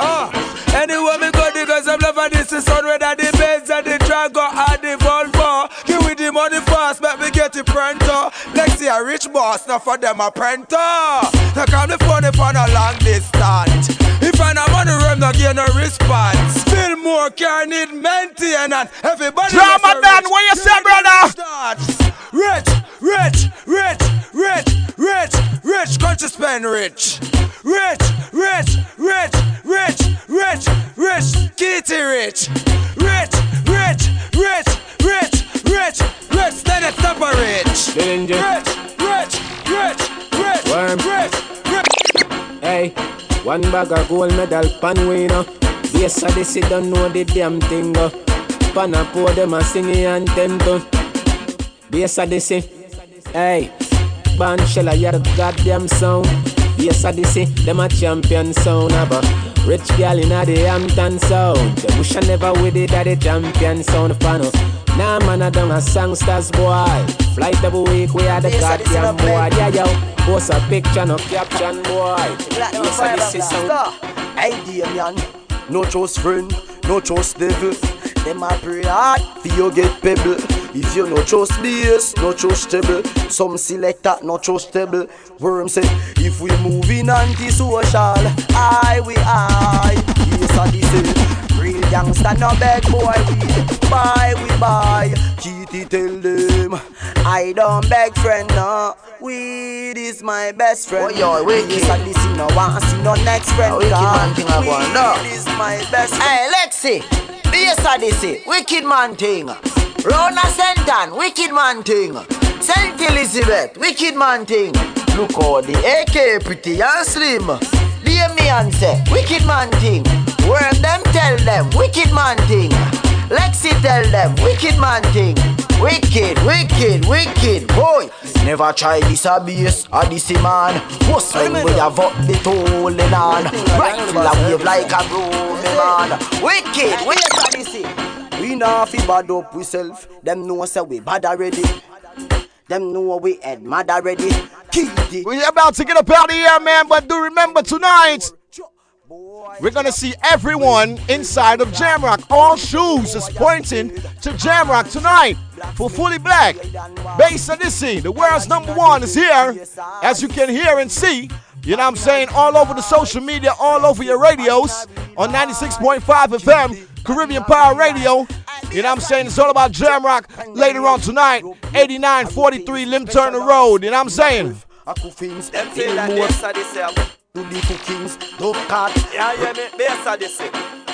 Ah, anyway, me go because I'm loving this is on whether the Benz and the Drago and the money fast, make me get it. Let's see a rich boss, not for them a printer. Now call me phone for a long distance. If I on the road, not get no response. Still more car need maintenance. Everybody Drama done, what you say, brother? Rich, rich, rich, rich, rich, rich, country spend rich. Rich, rich, rich, rich, rich, rich, kitty rich. Rich, rich, rich, rich, rich, rich, stand it up a rich. Danger. Rich, rich, rich, rich, Worm. rich, rich. Hey, one bag of gold medal pan winner. Yes, I this don't know the damn thing. Go. Pan a pour them a sing anthem to. Yes, I this Hey, Ban shell a your goddamn sound. Yes, I this them a champion sound. Abba. Rich girl in the Hampton sound. The wish I never with it at the champion sound panel. Nah, man, I done a songsters boy. Flight every week, we are the goddamn boy. Yeah, yo. Post a picture, no caption, boy. Yes, I this is sound. Hey, Damian, no trust friend, no trust devil. Them a pray hard for you get pebble. If you no trust bass, no trust table. Some selector no trustable. Worm say, if we moving anti-social, I we I. Yes, I say, real gangster no beg boy we buy we buy. Kitty tell them, I don't beg friend no. Weed is my best friend. Oh, yo, wicked. Yes, I listen no want see no next friend. A wicked man thing I want, no. Weed is my best friend. Hey, Lexi. Yes, I say, wicked man thing. Rona Sentan, wicked man thing. Saint Elizabeth, wicked man thing. Look how the AK pretty and slim. Say, wicked man thing. Worm them tell them, wicked man thing. Lexi tell them, wicked man thing. Wicked, wicked, wicked, boy. Never try this abuse or this man. Most when we have up the tolling on. Rifle a wave like a groovy man. Wicked, wicked. We not fi bad up we self. Them know say we bad already. Them know we head mad already. Kitty. We're about to get up out of here, man, but do remember tonight. We're gonna see everyone inside of Jamrock. All shoes is pointing to Jamrock tonight for Fully Black. Bass Odyssey, the world's number one, is here, as you can hear and see. You know what I'm saying? All over the social media, all over your radios on 96.5 FM, Caribbean Power Radio. You know what I'm saying? It's all about jam rock later on tonight, 8943 Lem Turner Road. You know what I'm saying? Them feel like this are the Do the cookings, dove cat. Yeah, yeah, me, this are the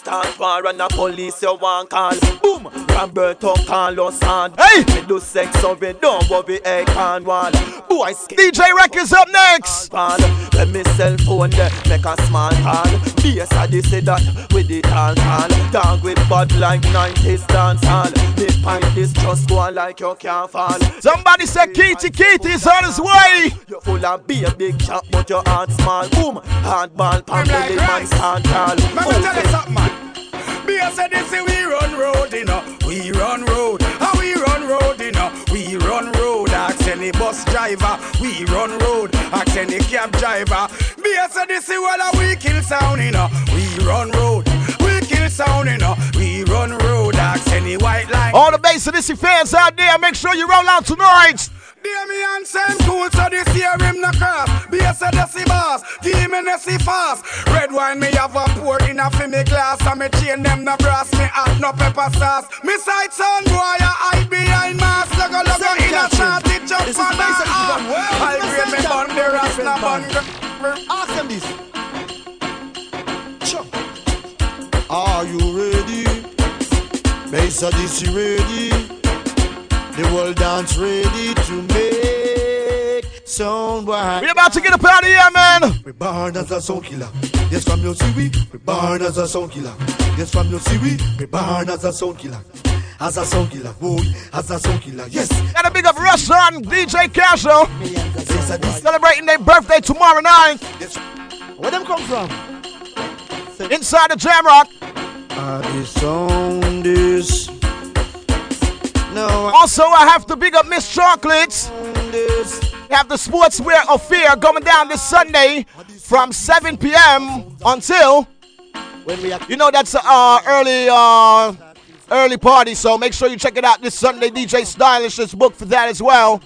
Start war and the police you want call Boom! Roberto Carlos and Hey! Me do sex so we don't worry, hey, can one Boy, DJ Records up next! Like Say me cell phone there, make a small call. Bass I they say that with the tall tall. Dog with bud like 90s dance hall. Me find this just go like you can't fall. Somebody say Kitty Kitty is on his way. You're full of be a big chop, but your heart small. Boom, hardball, pump, like man stand tall. Let me tell you something, man. A say this we run road, you know. We run road, how we run road, you know. We run road. Ask any bus driver, we run road. Ask any cab driver. Be a say this well a we kill sound, you know. We run road. We kill sound, you know. We run road. Ask any white line. All the bass of this fans out there, make sure you roll out tonight. Damian same cool, so this year him no cross. Be a the boss, give me the fast. Red wine me have a pour in a fi me glass, and me chain them no brass, me add no pepper sauce. Me sight son boy, I hide behind mask, logo logo in a shot, it jump on the arm. I grade me bun the rasta bun. Ask them this. Sure. Are you ready? Bass of this you ready? The world dance ready to make sound boy. We about to get up out of here, man. We born as a sound killer. Yes, from your see we, born as a sound killer. Yes, from your see we, born as a sound killer. As a sound killer, boy, as a sound killer. Yes. Gotta big up Russian DJ Castle. Celebrating their birthday tomorrow night. Where them come from? Inside the Jam Rock. Uh, the sound is. No. Also, I have to big up Miss Chocolates. We have the Sportswear of Fear going down this Sunday from 7 p.m. until. You know that's a uh, early uh, early party, so make sure you check it out this Sunday. DJ Stylish is booked for that as well.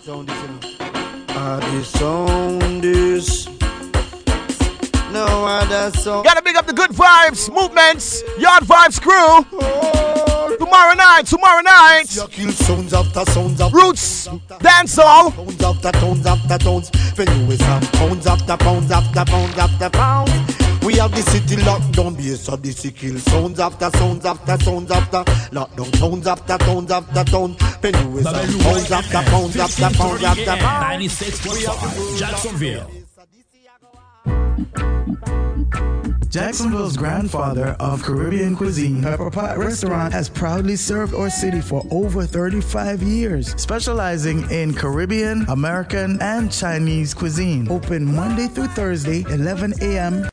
No other song. Gotta big up the good vibes, movements, yard vibes crew. Oh, tomorrow night, tomorrow night. Kill sounds after sounds after Roots, dancehall. Tones after tones after tones. When you is some pounds after pounds after pounds after pounds. We have the city locked down, base of the kill sounds after sounds after sounds after lockdown tones after tones after tones. When you is some pounds after pounds after pounds after pounds. 96.5 Jacksonville. Jacksonville's grandfather of Caribbean cuisine, Pepper Pot Restaurant, has proudly served our city for over 35 years, specializing in Caribbean, American, and Chinese cuisine. Open Monday through Thursday, 11 a.m.